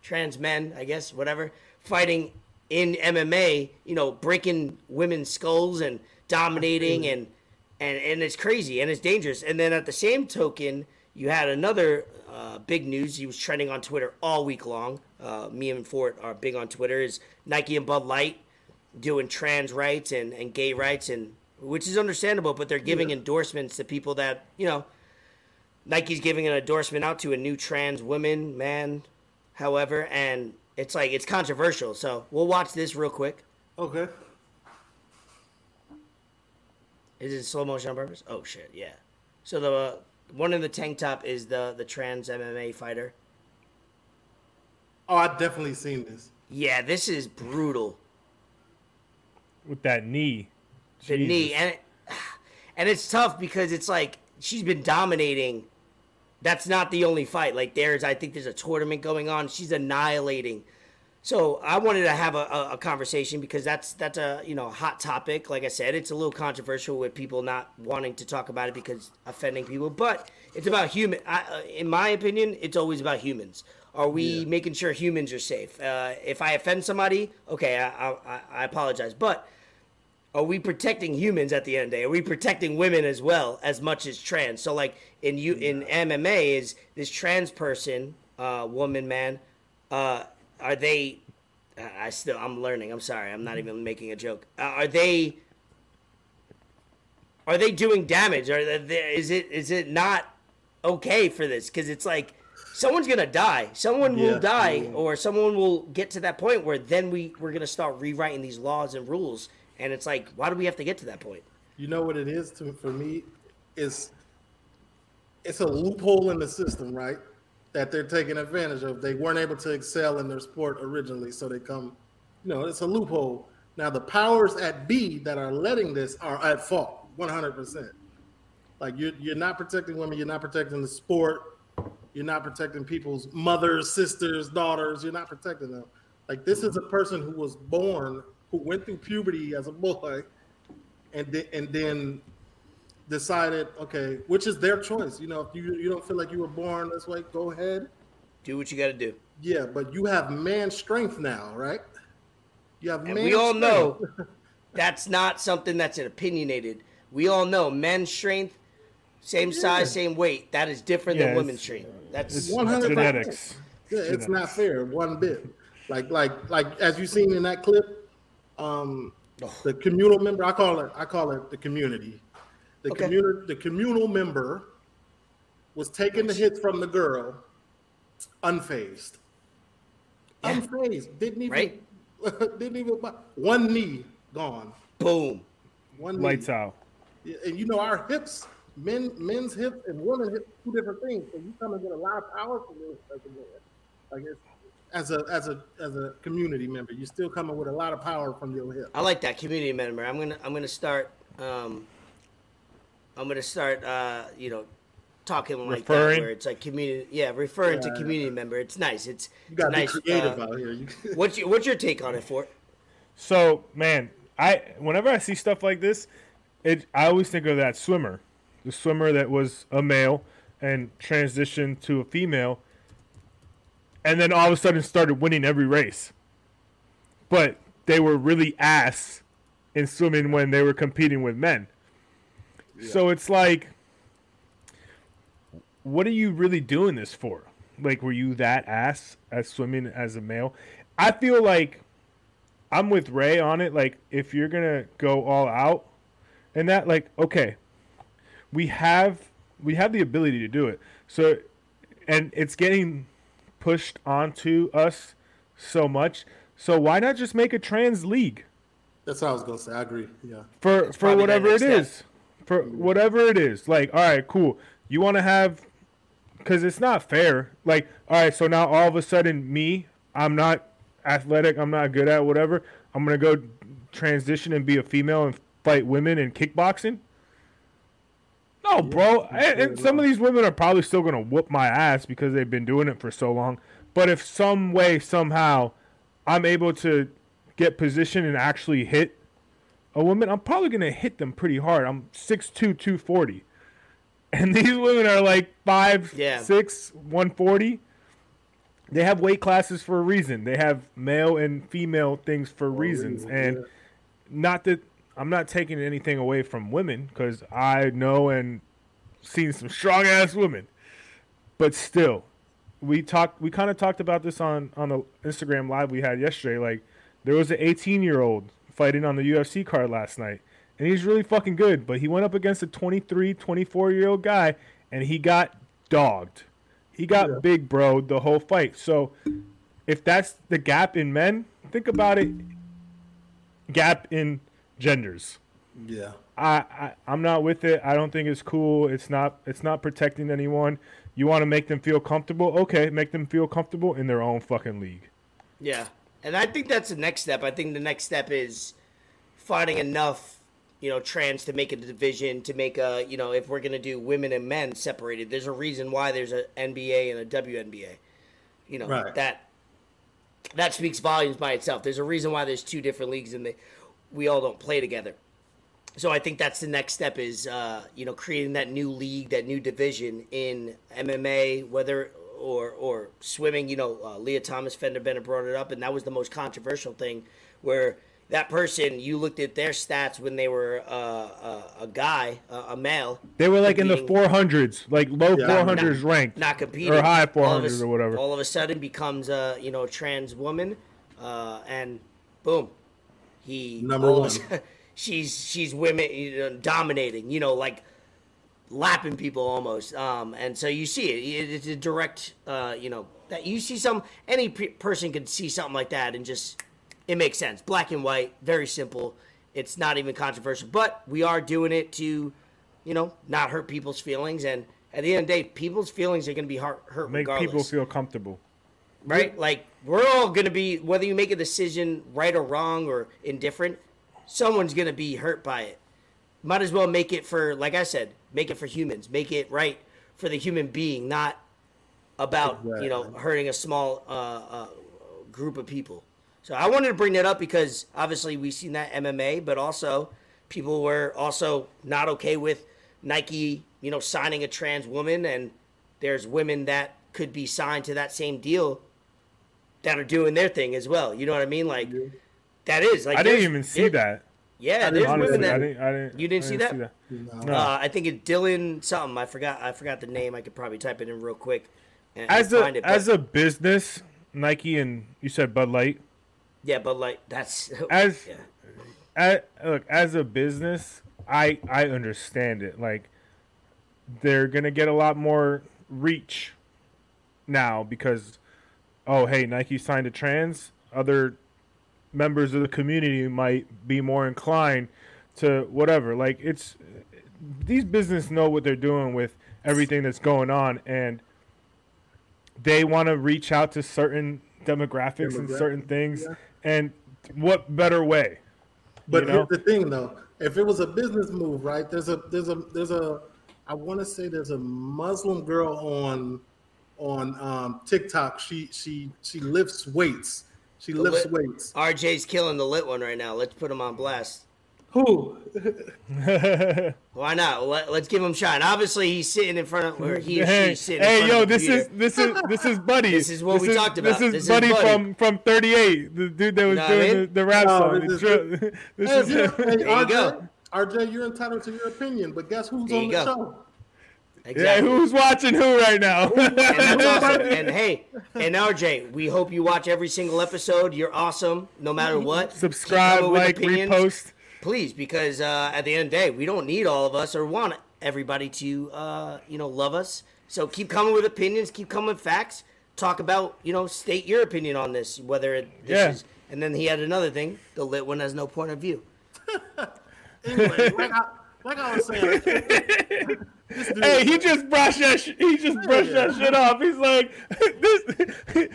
trans men, I guess, whatever, fighting in MMA. You know, breaking women's skulls and dominating and and and it's crazy and it's dangerous. And then at the same token, you had another uh, big news. He was trending on Twitter all week long. Uh, me and Fort are big on Twitter. Is Nike and Bud Light doing trans rights and, and gay rights and which is understandable, but they're giving endorsements to people that you know. Nike's giving an endorsement out to a new trans woman, man, however, and it's like it's controversial. So we'll watch this real quick. Okay. Is it slow motion on purpose? Oh shit, yeah. So the uh, one in the tank top is the the trans MMA fighter. Oh, I've definitely seen this. Yeah, this is brutal. With that knee. The Jesus. knee and it, [sighs] and it's tough because it's like she's been dominating. That's not the only fight. Like there's, I think there's a tournament going on. She's annihilating. So I wanted to have a, a, a conversation because that's that's a you know a hot topic. Like I said, it's a little controversial with people not wanting to talk about it because offending people. But it's about human. I, uh, in my opinion, it's always about humans. Are we making sure humans are safe? Uh, if I offend somebody, okay, I, I, I- apologize. But are we protecting humans at the end of the day? Are we protecting women as well as much as trans? So like in you in MMA is this trans person, uh, woman, man, uh, are they? I still I'm learning. I'm sorry. I'm not even making a joke. Uh, are they? Are they doing damage? Are they, is it is it not okay for this? Because it's like someone's gonna die. Someone Yeah. will die, or someone will get to that point where then we we're gonna start rewriting these laws and rules. And it's like, why do we have to get to that point? You know what it is to for me is it's a loophole in the system, right? That they're taking advantage of. They weren't able to excel in their sport originally, so they come. You know, it's a loophole. Now the powers at B that are letting this are at fault, one hundred percent. Like you're you're not protecting women. You're not protecting the sport. You're not protecting people's mothers, sisters, daughters. You're not protecting them. Like this is a person who was born, who went through puberty as a boy, and then and then decided, okay, which is their choice. You know, if you you don't feel like you were born this way, go ahead. Do what you got to do. Yeah, but you have man strength now, right? You have And man. we all strength. know [laughs] that's not something that's opinionated. We all know men's strength, same size, same weight. That is different Yeah, than it's- women's strength. That's It's 100%. genetics. Yeah, it's Genetics. not fair one bit. Like like like as you seen in that clip, um, the communal member. I call it I call it the community. The Okay. communal the communal member was taking the hits from the girl, unfazed. Yeah. Unfazed. Didn't even Right. [laughs] didn't even one knee gone. boom. One knee. Lights out. And you know our hips, men men's hips and women hips, two different things. So you come and get a lot of power from this as a man. Like it's, as a as a as a community member, you're still coming with a lot of power from your hip. I like that community member. I'm gonna I'm gonna start um, I'm gonna start uh, you know talking like that Referring? where it's like community yeah referring to Yeah. community member. It's nice. It's, You gotta nice. be creative uh, out here. [laughs] What's your what's your take on it for? So, man, I whenever I see stuff like this, it I always think of that swimmer, the swimmer that was a male and transitioned to a female, and then all of a sudden started winning every race. But they were really ass in swimming when they were competing with men. So it's like, what are you really doing this for? Like, were you that ass at swimming as a male? I feel like I'm with Ray on it. Like, if you're gonna go all out, and that, like, okay, we have we have the ability to do it. So, and it's getting pushed onto us so much. So why not just make a trans league that's what I was gonna say. I agree. Yeah. for for whatever it next step. is, for whatever it is? Like, all right, cool. You want to have because it's not fair. Like, all right, so now all of a sudden, me, I'm not athletic, I'm not good at whatever. I'm gonna go transition and be a female and fight women in kickboxing. No, bro. And, and some of these women are probably still gonna whoop my ass because they've been doing it for so long. But if some way, somehow, I'm able to get position and actually hit a woman, I'm probably gonna hit them pretty hard. I'm 6'2", 240. And [laughs] these women are like five, Yeah. six, 140. They have weight classes for a reason. They have male and female things for oh, reasons. reason, And not that I'm not taking anything away from women because I know and seen some strong ass women. But still, we talked. We kind of talked about this on on the Instagram live we had yesterday. Like there was an 18 year old fighting on the UFC card last night, and he's really fucking good. But he went up against a 23, 24 year old guy, and he got dogged. He got Yeah. big, bro, the whole fight. So if that's the gap in men, think about it. Gap in genders. Yeah. I, I I'm not with it. I don't think it's cool. It's not it's not protecting anyone. You want to make them feel comfortable? Okay, make them feel comfortable in their own fucking league. Yeah, and I think that's the next step. I think the next step is finding enough, you know, trans to make a division to make a, you know, if we're gonna do women and men separated, there's a reason why there's a NBA and a WNBA. You know Right. that that speaks volumes by itself. There's a reason why there's two different leagues in they we all don't play together. So I think that's the next step is uh, you know creating that new league, that new division in MMA, whether or or swimming. You know, uh, Lia Thomas Fender Bennett brought it up, and that was the most controversial thing, where that person, you looked at their stats when they were uh, a, a guy, a, a male, They were like in the four hundreds, like low Yeah. four hundreds ranked, not competing or high 400s a or whatever. All of a sudden becomes a you know trans woman, uh, and boom, he Number all one. sudden- [laughs] she's she's women you know, dominating, you know, like lapping people almost. Um, and so you see it. It- It's a direct, uh, you know, that you see some any pe- person could see something like that and just it makes sense. Black and white, very simple. It's not even controversial, but we are doing it to, you know, not hurt people's feelings. And at the end of the day, people's feelings are going to be hurt, hurt Make regardless people feel comfortable. Right? Like we're all gonna be whether you make a decision right or wrong or indifferent, someone's gonna be hurt by it. Might as well make it for, like I said, make it for humans, make it right for the human being, not about you know hurting a small uh, uh, group of people. So I wanted to bring that up because obviously we've seen that MMA, but also people were also not okay with Nike, you know, signing a trans woman, and there's women that could be signed to that same deal that are doing their thing as well. You know what I mean? Like that is like I didn't even see there- that. Yeah, there's Honestly, women I that didn't. I didn't. You didn't I see didn't that? No. uh, I think it's Dylan something. I forgot. I forgot the name. I could probably type it in real quick. And, as and a find it, as a business, Nike and you said Bud Light. yeah, but like that's [laughs] As yeah. as, look as a business, I I understand it. Like they're gonna get a lot more reach now because oh hey Nike signed a trans. Other members of the community might be more inclined to whatever. Like it's these business know what they're doing with everything that's going on and they want to reach out to certain demographics and certain things yeah. and what better way But You know? here's the thing, though. If it was a business move, right? There's a there's a there's a I want to say there's a Muslim girl on on um, TikTok. She she she lifts weights. She lifts lit- weights. RJ's killing the lit one right now. Let's put him on blast. Who? [laughs] Why not? Let, us give him shine. Obviously, he's sitting in front of where he or hey, she's sitting. hey, yo, this is computer. this is this is Buddy. This is what we talked about. This is This is Buddy, Buddy. from from 38, the dude that was Know what I doing mean? the, the rap No, song. this is- Dri- [laughs] this is you- hey, you RJ, go. RJ, you're entitled to your opinion, but guess who's There on the go. show? Yeah. Who's watching who right now? and awesome. [laughs] And hey, and RJ, we hope you watch every single episode. You're awesome, no matter [laughs] what. Subscribe, coming with like, opinions. repost. please, because uh, at the end of the day, we don't need all of us or want everybody to, uh, you know, love us. So keep coming with opinions, keep coming with facts. Talk about, you know, state your opinion on this, whether it, this Yeah. is. And then he had another thing: the lit one has no point of view. [laughs] Anyway, like I, like I was saying, this dude- Hey, he just brushed that. Sh- he just brushed that shit off. He's like, [laughs] this,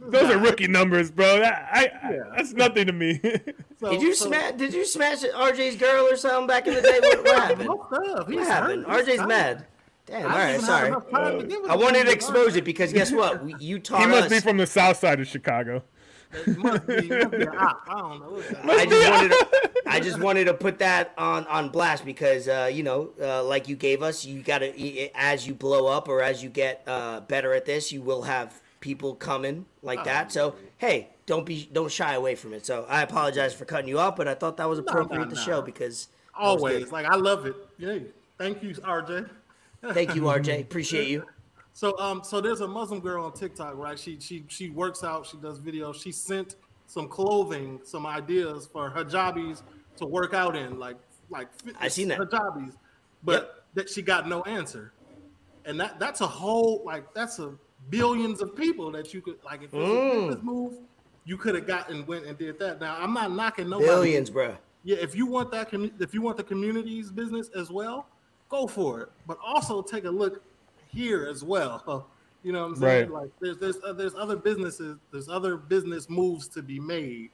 those are rookie numbers, bro. That, I, I, that's nothing to me. [laughs] so- Did you so- smash? Did you smash RJ's girl or something back in the day? What, what [laughs] happened? Most of. He's What happened? hurt. He's RJ's tired. mad. Damn. I All right. didn't Sorry. enough time to give it I wanted to expose it because guess what? We, you taught he must us. be from the south side of Chicago. It must be, must be an op. I don't know. I just wanted to, I just wanted to put that on on blast because uh, you know, uh, like you gave us, you got to as you blow up or as you get uh, better at this, you will have people coming like that. So hey, don't be don't shy away from it. So I apologize for cutting you off, but I thought that was appropriate to no. show because Always. Like, I love it. Yay. Thank you, RJ. Thank you, RJ. [laughs] Appreciate you. So um so there's a Muslim girl on TikTok, right? She she she works out, she does videos. She sent some clothing, some ideas for hijabis to work out in, like like I seen that. hijabis, but that she got no answer. And that that's a whole like that's a billions of people that you could like if it was a Mm. business move, you could have gotten went and did that. Now I'm not knocking nobody. Billions, bro. Yeah, if you want that, if you want the community's business as well, go for it. But also take a look here as well. [laughs] You know what I'm saying? Right. Like there's there's uh, there's other businesses, there's other business moves to be made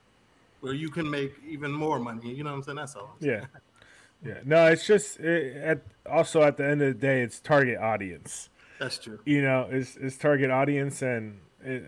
where you can make even more money. You know what I'm saying? That's all. Yeah, [laughs] yeah. No, it's just it, at also at the end of the day, it's target audience. That's true. You know, it's, it's target audience, and it,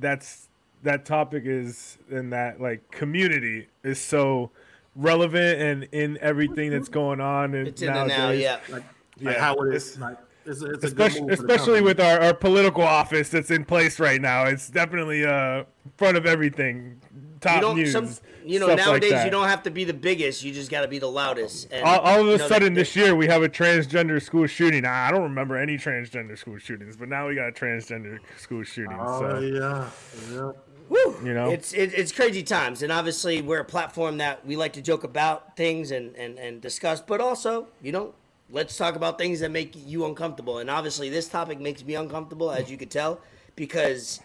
that's that topic is in that like community is so relevant and in everything that's [laughs] going on and It's in the now, yeah. Like, like Yeah, how it's- Like it's a, it's especially move for the especially with our, our political office that's in place right now it's definitely uh front of everything top you don't, news. some, you know, stuff like nowadays that. you don't have to be the biggest. You just got to be the loudest. And, all, all of a you know, sudden the- this year we have a transgender school shooting. I don't remember any transgender school shootings, but now we got a transgender school shooting. Oh so yeah, yeah. Woo! You know? it's it, it's crazy times, and obviously we're a platform that we like to joke about things and and and discuss, but also you know let's talk about things that make you uncomfortable. And obviously this topic makes me uncomfortable, as you could tell, because.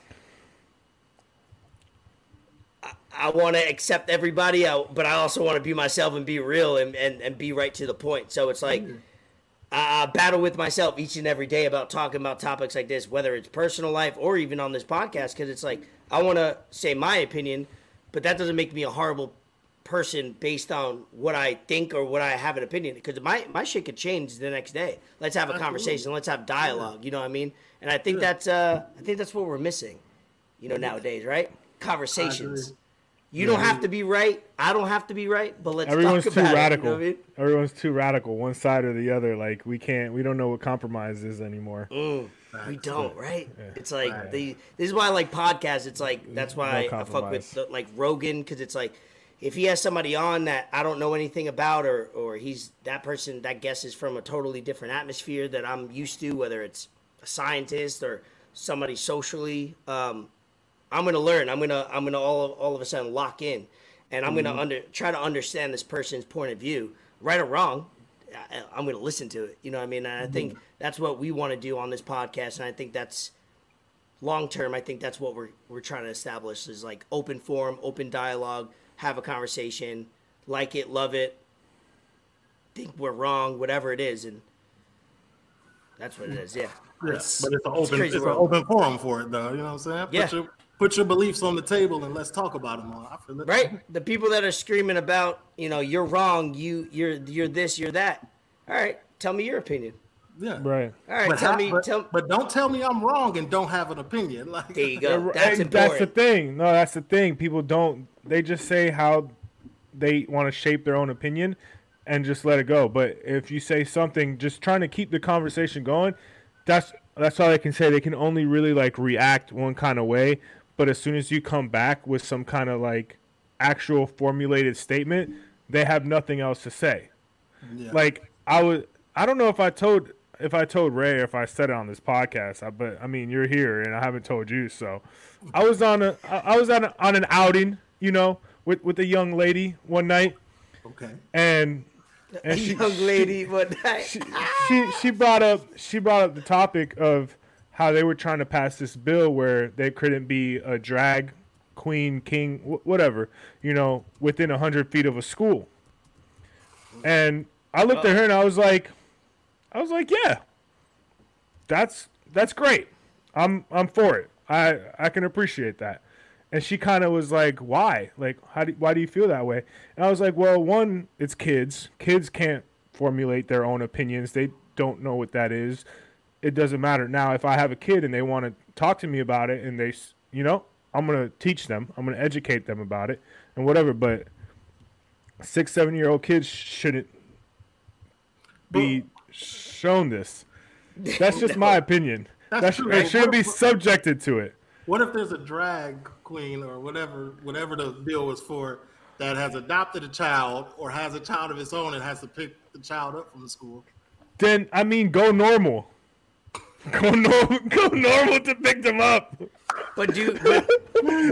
I- I want to accept everybody, I, but I also want to be myself and be real and, and, and be right to the point. So it's like mm-hmm. I I battle with myself each and every day about talking about topics like this, whether it's personal life or even on this podcast, because it's like I want to say my opinion, but that doesn't make me a horrible person based on what I think or what I have an opinion. Because my my shit could change the next day. Let's have a conversation. Let's have dialogue. You know what I mean? And I think that's uh I think that's what we're missing. You know nowadays, right? Conversations. You don't have to be right. I don't have to be right. But let's everyone's talk too about radical. It, you know I mean? Everyone's too radical, one side or the other. Like we can't, we don't know what compromise is anymore. Mm. We don't, right? It's like the this is why I like podcasts. It's like that's why No I fuck with the, like Rogan because it's like if he has somebody on that I don't know anything about or or he's that person that guest is from a totally different atmosphere that I'm used to, whether it's a scientist or somebody socially. Um, I'm gonna learn. I'm gonna I'm gonna all all of a sudden lock in, and I'm gonna under try to understand this person's point of view, right or wrong. I, I'm gonna listen to it. You know what I mean? And I think that's what we want to do on this podcast, and I think that's long term. I think that's what we're we're trying to establish is like open forum, open dialogue, have a conversation, like it, love it, think we're wrong, whatever it is, and that's what it is. Yeah. Yeah, It's- but it's an open, crazy it's an open forum for it, though. You know what I'm saying? Put your put your beliefs on the table and let's talk about them. I feel it. right the people that are screaming about you know you're wrong you you're you're this you're that all right tell me your opinion Yeah. Right. all right But, tell ha- me but, tell but don't tell me I'm wrong and don't have an opinion. [laughs] Like there you go that's that's the thing. No, that's the thing. People don't. They just say how they want to shape their own opinion, and just let it go. But if you say something, just trying to keep the conversation going, that's that's all I can say. They can only really like react one kind of way. But as soon as you come back with some kind of like actual formulated statement, they have nothing else to say. Yeah. Like I was, I don't know if I told if I told Ray or if I said it on this podcast. I, but I mean, you're here and I haven't told you. So I was on a I was on a, on an outing, you know, with with a young lady one night, okay. and a and she, young lady what she she she brought up she brought up the topic of how they were trying to pass this bill where they couldn't be a drag queen king wh- whatever you know within 100 feet of a school. And i looked at her and i was like i was like yeah that's that's great. I'm i'm for it. I i can appreciate that and she kind of was like why? Like how do, why do you feel that way? And i was like well one it's kids. Kids can't formulate their own opinions. They don't know what that is. It doesn't matter. Now if i have a kid and they want to talk to me about it and they you know i'm going to teach them. I'm going to educate them about it and whatever but six seven year old kids shouldn't be shown this. That's just [laughs] my opinion. That's That's, true. it shouldn't be subjected to it What if there's a drag queen or whatever whatever the bill was for that has adopted a child or has a child of its own and has to pick the child up from the school? then I mean go normal. Go normal, [laughs] go normal to pick them up. but do but,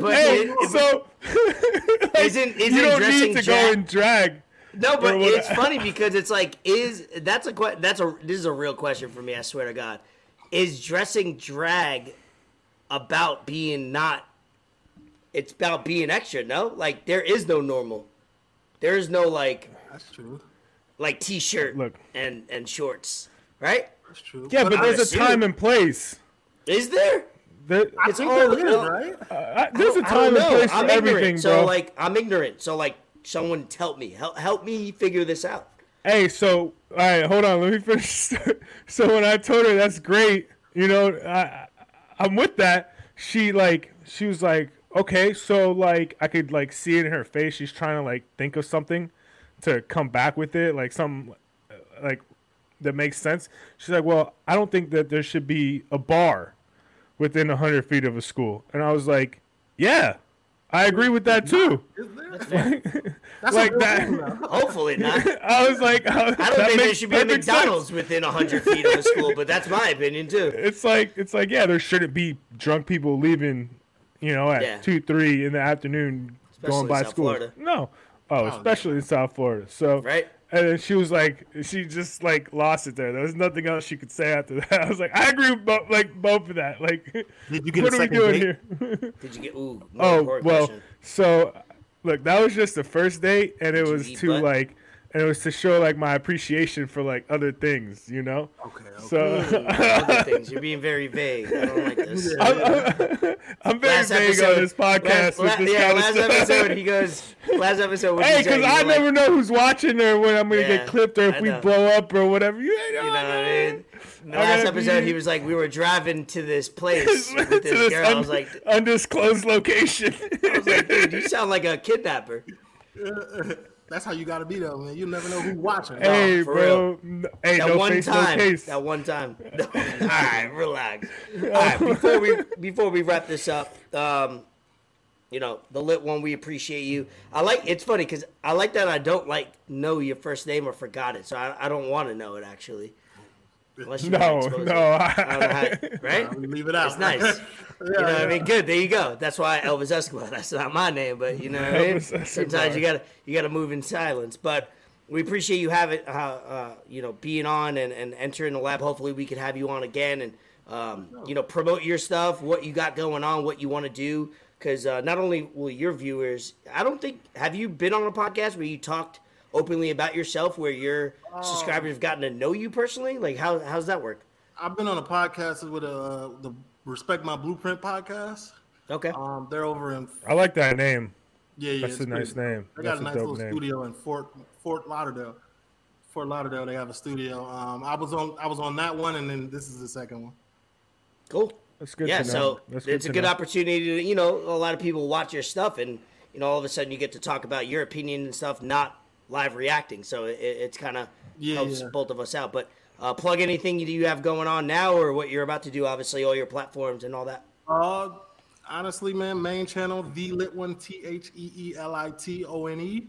but Hey, it- so [laughs] isn't isn't you don't dressing need to drag- go and drag. No, but Or what- it's funny because it's like is that's a que- that's a this is a real question for me. I swear to God, is dressing drag about being not? It's about being extra. No, like there is no normal. There is no like That's true. like t-shirt Look. and and shorts, right? That's true. Yeah, but I'm there's a assuming- time and place. Is there? There, it's think all- there is, no. right? uh, there's a I time and place for I'm everything, ignorant. bro. So like I'm ignorant. So like someone help me. Help help me figure this out. Hey, so all right, hold on. Let me finish. [laughs] so when I told her that's great, you know, I, I'm with that. She like, she was like, okay, so like, I could like see it in her face. She's trying to like think of something to come back with it, like some, like that makes sense. She's like, well, I don't think that there should be a bar within hundred feet of a school, and I was like, yeah, I agree with that too. That's. [laughs] That's Like that. [laughs] Hopefully not. [laughs] I was like, I I don't think there should be a sense. McDonald's within 100 feet of the school, but that's my opinion too. It's like it's like yeah, there shouldn't be drunk people leaving, you know, at Yeah. two, three in the afternoon Especially going by South school. Florida. No, oh, especially in South Florida. So Right? And then she was like, she just like lost it there. There was nothing else she could say after that. [laughs] I was like, I agree with both, like both of that. Like, Did you get [laughs] what a are we doing date? here? [laughs] Did you get ooh? oh well, question. so look, that was just the first date, and it you was eat to butt? like, and it was to show like my appreciation for like other things, you know. Okay. okay. So Other things. You're being very vague. I don't like this. [laughs] I'm, I'm, I'm very Last vague episode, on this podcast last, with this yeah, kind of last stuff. episode he goes. [laughs] Last episode. What Hey, because I You're like, never know who's watching or when I'm gonna Yeah, get clipped or if we blow up or whatever. You, You know what I mean? In the I last episode, be- he was like, "We were driving to this [laughs] place with this this girl." I was like, undisclosed location. "I was like, dude, you sound like a kidnapper." That's how you got to be though, man. You never know who's watching. hey, for bro. N- Hey, That no one face, time. no case. [laughs] That one time. All right, relax. [laughs] All right, before we before we wrap this up, um, you know, the lit one, we appreciate you. I like. It's funny because I like that I don't like know your first name or forgot it, so I, I don't want to know it actually. Unless you No, no. I don't I- how- [laughs] right? We leave it out. It's nice. [laughs] you know what I mean? Good. There you go. That's why Elvis Escobar. [laughs] That's not my name, but you know what I mean. Sometimes you gotta you gotta move in silence. But we appreciate you having uh, uh, you know being on and, and entering the lab. Hopefully we could have you on again and um, you know promote your stuff, what you got going on, what you want to do. Because uh, not only will your viewers, I don't think have you been on a podcast where you talked openly about yourself, where your subscribers have gotten to know you personally. Like how how's that work? I've been on a podcast with uh, the Respect My Blueprint podcast. Okay. Um, they're over in I like that name. yeah, yeah. That's it's a nice pretty- name. They That's got a a nice dope little name. studio in Fort Fort Lauderdale. Fort Lauderdale, they have a studio. Um, I was on I was on that one, and then this is the second one. Cool. That's good yeah, to know. so That's it's good a good know. opportunity to, you know, a lot of people watch your stuff and, you know, all of a sudden you get to talk about your opinion and stuff, not live reacting. So it, it's kind of Yeah, helps yeah. both of us out. But uh, plug anything you have going on now or what you're about to do, obviously, all your platforms and all that. Uh, honestly, man, main channel, the lit one, T H E E L I T O N E.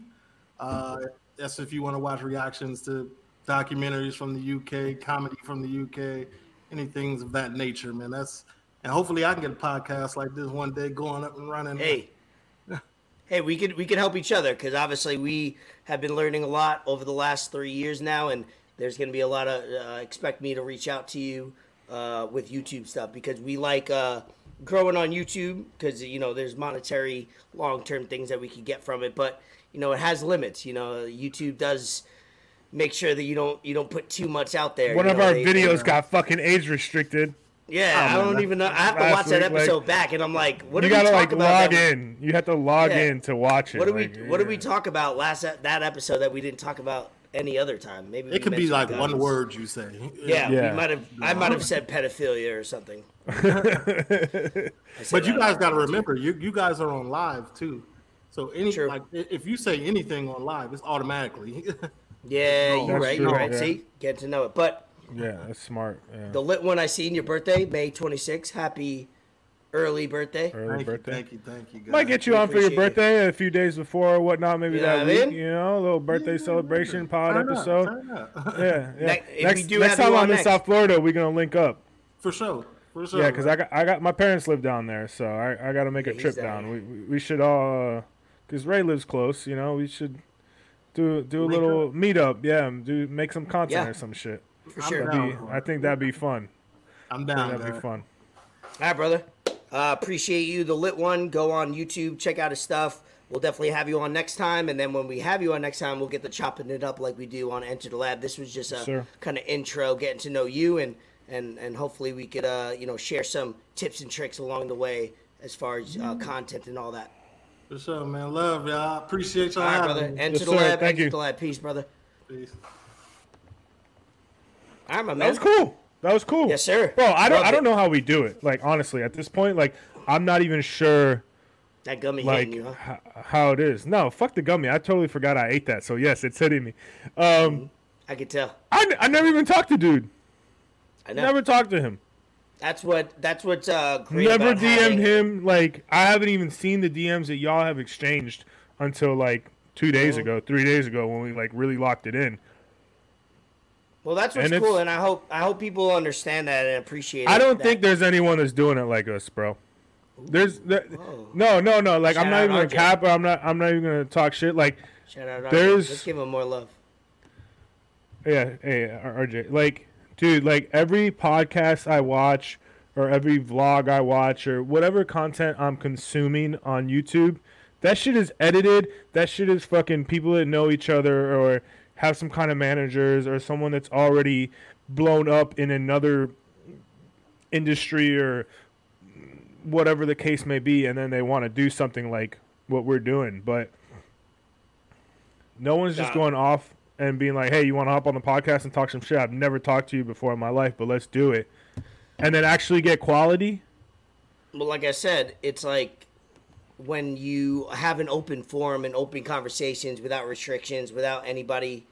Uh, that's if you want to watch reactions to documentaries from the UK, comedy from the UK, anything of that nature, man. That's and hopefully I can get a podcast like this one day going up and running. Hey. Hey, we could we could help each other because obviously we have been learning a lot over the last three years now, and there's going to be a lot of uh, expect me to reach out to you uh, with YouTube stuff because we like uh, growing on YouTube because you know there's monetary long term things that we could get from it, but you know it has limits. You know YouTube does make sure that you don't you don't put too much out there. One you of know, our they- videos got fucking age restricted. Yeah, I don't even know. I have to Last watch that week, like- episode back, and I'm like, what do you did we gotta talk like about? log that- in. You have to log Yeah. in to watch it. What did we like, What did we talk about last that episode that we didn't talk about any other time? Maybe It could be like guns. one word you say. Yeah, Yeah. we might have. I might have [laughs] said pedophilia or something. [laughs] But you guys got to remember, you you guys are on live too. So any True. like if you say anything on live, it's automatically. [laughs] Yeah, you're right. true, You're right. yeah. See, get to know it. But Yeah, that's smart. Yeah. the lit one I seen your birthday, May 26th. Happy early birthday. Early thank you, birthday. thank you, thank you. Guys. Might get you We on for your appreciate you. birthday a few days before or whatnot, maybe You that what I week. You know, a little birthday celebration pod Turn episode. up. Yeah, yeah. [laughs] Ne- next do next time I'm in. South Florida, we're gonna link up. for sure, for sure. Yeah, because I got I got my parents live down there, so I, I got to make Yeah, a trip down down. We, we we should all, uh, because Ray lives close. You know, we should do do a Link little meetup. Yeah, do make some content Yeah. or some shit. For I'm sure. down. Be, I think that'd be fun. I'm down. That'd be fun. All right, brother. Uh, appreciate you. The lit one. Go on YouTube. Check out his stuff. We'll definitely have you on next time. And then when we have you on next time, we'll get the chopping it up like we do on Enter the Lab. This was just a Sure. kind of intro, getting to know you, and and and hopefully we could uh you know share some tips and tricks along the way as far as uh, content and all that. For sure, man. Love y'all. Appreciate y'all All right, brother. Enter Yes, the sir. lab. Thank Enter you. the lab. Peace, brother. Peace. My man. That was cool. That was cool. Yes, sir. Bro, I don't Loved I don't it. know how we do it. Like honestly, at this point, like I'm not even sure That gummy like hitting you, huh? h- how it is. No, fuck the gummy. I totally forgot I ate that. So yes, it's hitting me. Um, I could tell. I, I never even talked to dude. I know. Never talked to him. That's what. That's what's uh, great. Never DM'd having- him. Like I haven't even seen the DMs that y'all have exchanged until like two days Oh. ago, three days ago when we like really locked it in. Well, that's what's And cool, and I hope I hope people understand that and appreciate. It. I don't that- think there's anyone that's doing it like us, bro. There's there, no, no, no. Like I'm not even gonna RJ. cap. Or I'm not. I'm not even gonna talk shit. Like Shout out. RJ. there's- Let's give him more love. Yeah, hey, RJ. Like, dude, like every podcast I watch or every vlog I watch or whatever content I'm consuming on YouTube, that shit is edited. That shit is fucking people that know each other or have some kind of managers or someone that's already blown up in another industry or whatever the case may be and then they want to do something like what we're doing, but no one's just going off and being like, "Hey, you want to hop on the podcast and talk some shit?" I've never talked to you before in my life, but let's do it, and then actually get quality. Well, like I said, it's like when you have an open forum and open conversations without restrictions, without anybody,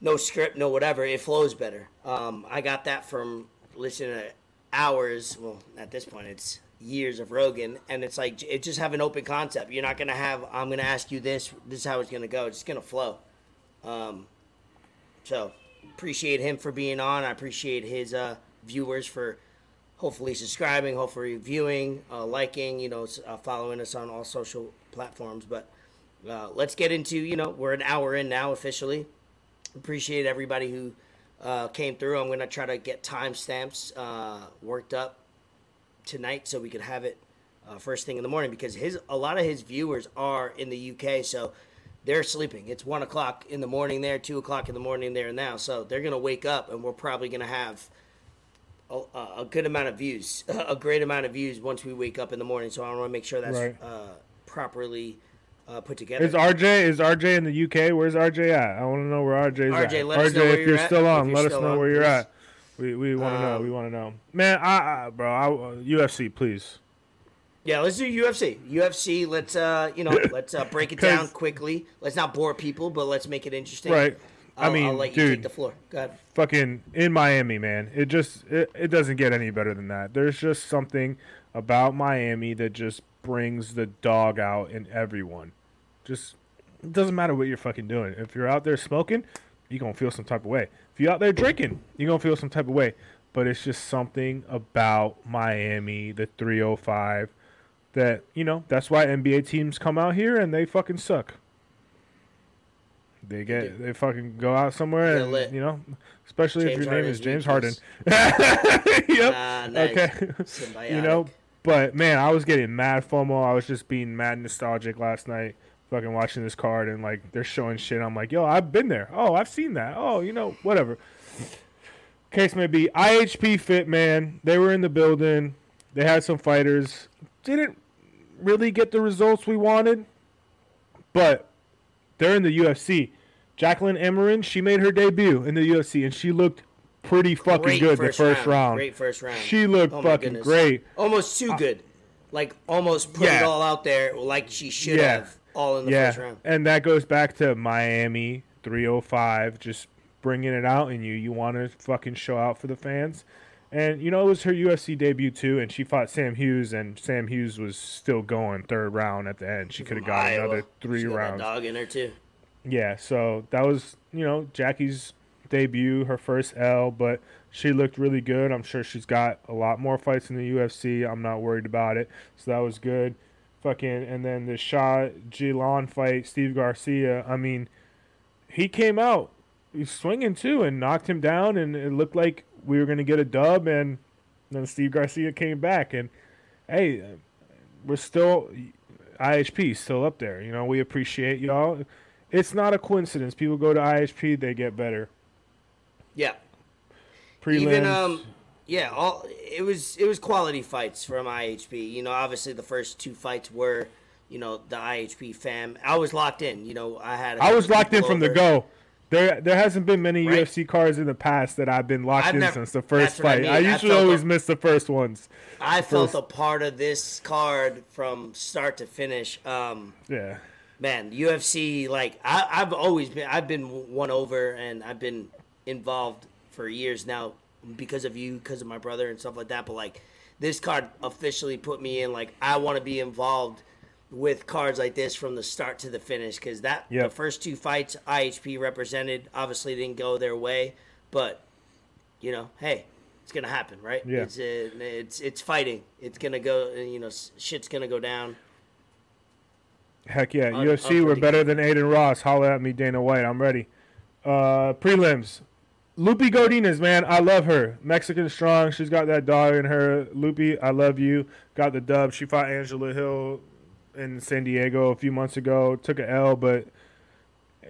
no script, no whatever, it flows better. Um, I got that from listening to hours. Well, at this point, it's years of Rogan, and it's like it just have an open concept. You're not gonna have. I'm gonna ask you this. This is how it's gonna go. It's gonna flow. Um, so appreciate him for being on. I appreciate his uh, viewers for hopefully subscribing, hopefully viewing, uh, liking, you know, uh, following us on all social platforms. But uh, let's get into, you know, we're an hour in now officially. Appreciate everybody who uh, came through. I'm gonna try to get timestamps uh, worked up tonight so we could have it uh, first thing in the morning because his a lot of his viewers are in the UK, so they're sleeping. It's one o'clock in the morning there, two o'clock in the morning there now, so they're gonna wake up and we're probably gonna have a, a good amount of views, [laughs] a great amount of views once we wake up in the morning. So I want to make sure that's Right. uh, properly uh, put together. Is RJ is RJ in the UK? Where's RJ at? I want to know where RJ's at. RJ, let us RJ, know where if you're you're still on, you're let us know on, where you're at. We we want to know. Um, We want to know. Man, I, I bro, I, uh, UFC, please. Yeah, let's do UFC. UFC. Let's uh, you know, let's uh, break it down quickly. Let's not bore people, but let's make it interesting. Right. I I'll, mean, I'll let you dude. take the floor. Go ahead. fucking in Miami, man. It just it, it doesn't get any better than that. There's just something about Miami that just brings the dog out in everyone. Just it doesn't matter what you're fucking doing. If you're out there smoking, you're gonna feel some type of way. If you're out there drinking, you're gonna feel some type of way. But it's just something about Miami, the 305, that you know. That's why NBA teams come out here and they fucking suck. They get they fucking go out somewhere and lit. you know, especially James if your name is James Harden. [laughs] yep. Ah, nice. Okay. Symbiotic. [laughs] you know, but man, I was getting mad FOMO. I was just being mad nostalgic last night, fucking watching this card and like they're showing shit. I'm like, yo, I've been there. Oh, I've seen that. Oh, you know, whatever. Case may be, IHP fit man. They were in the building. They had some fighters. Didn't really get the results we wanted, but they're in the UFC. Jacqueline Amorim, she made her debut in the UFC and she looked pretty fucking Great good the first round. Great first round. She looked Oh fucking goodness. great. Almost too good. Like almost put it all out there like she should Yeah. have. All in the yeah, first round. and that goes back to Miami 305, just bringing it out in you. You want to fucking show out for the fans. And, you know, it was her UFC debut, too, and she fought Sam Hughes, and Sam Hughes was still going third round at the end. She could have got Iowa. another three She got that rounds. dog in her too. Yeah, so that was, you know, Jackie's debut, her first L, but she looked really good. I'm sure she's got a lot more fights in the UFC. I'm not worried about it. So that was good. Fucking, and then the Shah Gilan fight, Steve Garcia, I mean, he came out swinging too and knocked him down, and it looked like we were to get a dub, and then Steve Garcia came back. And hey, we're still, IHP still up there. You know, we appreciate y'all it's not a coincidence. People go to IHP, they get better. Yeah. Prelims, Even um, yeah, all it was it was quality fights from IHP. You know, obviously the first two fights were, you know, the IHP fam. I was locked in. You know, I had. I was locked in from the go. There, there hasn't been many Right. UFC cards in the past that I've been locked I've in never- since the first what I fight. mean. I, I usually felt always the- miss the first ones. I felt First- a part of this card from start to finish. Um, Yeah, man, UFC like I, I've always been I've been won over and I've been involved for years now because of you, because of my brother and stuff like that. But like this card officially put me in like I want to be involved with cards like this from the start to the finish because that Yep. the first two fights IHP represented obviously didn't go their way, but you know, hey, it's gonna happen, right? Yeah. It's uh, it's it's fighting. It's gonna go. You know, shit's gonna go down. Heck yeah. I'm- UFC, we're better than Adin Ross. Holla at me, Dana White. I'm ready. Uh, prelims. Loopy Godinez, man, I love her. Mexican strong. She's got that dog in her. Loopy, I love you. Got the dub. She fought Angela Hill in San Diego a few months ago. Took a L, but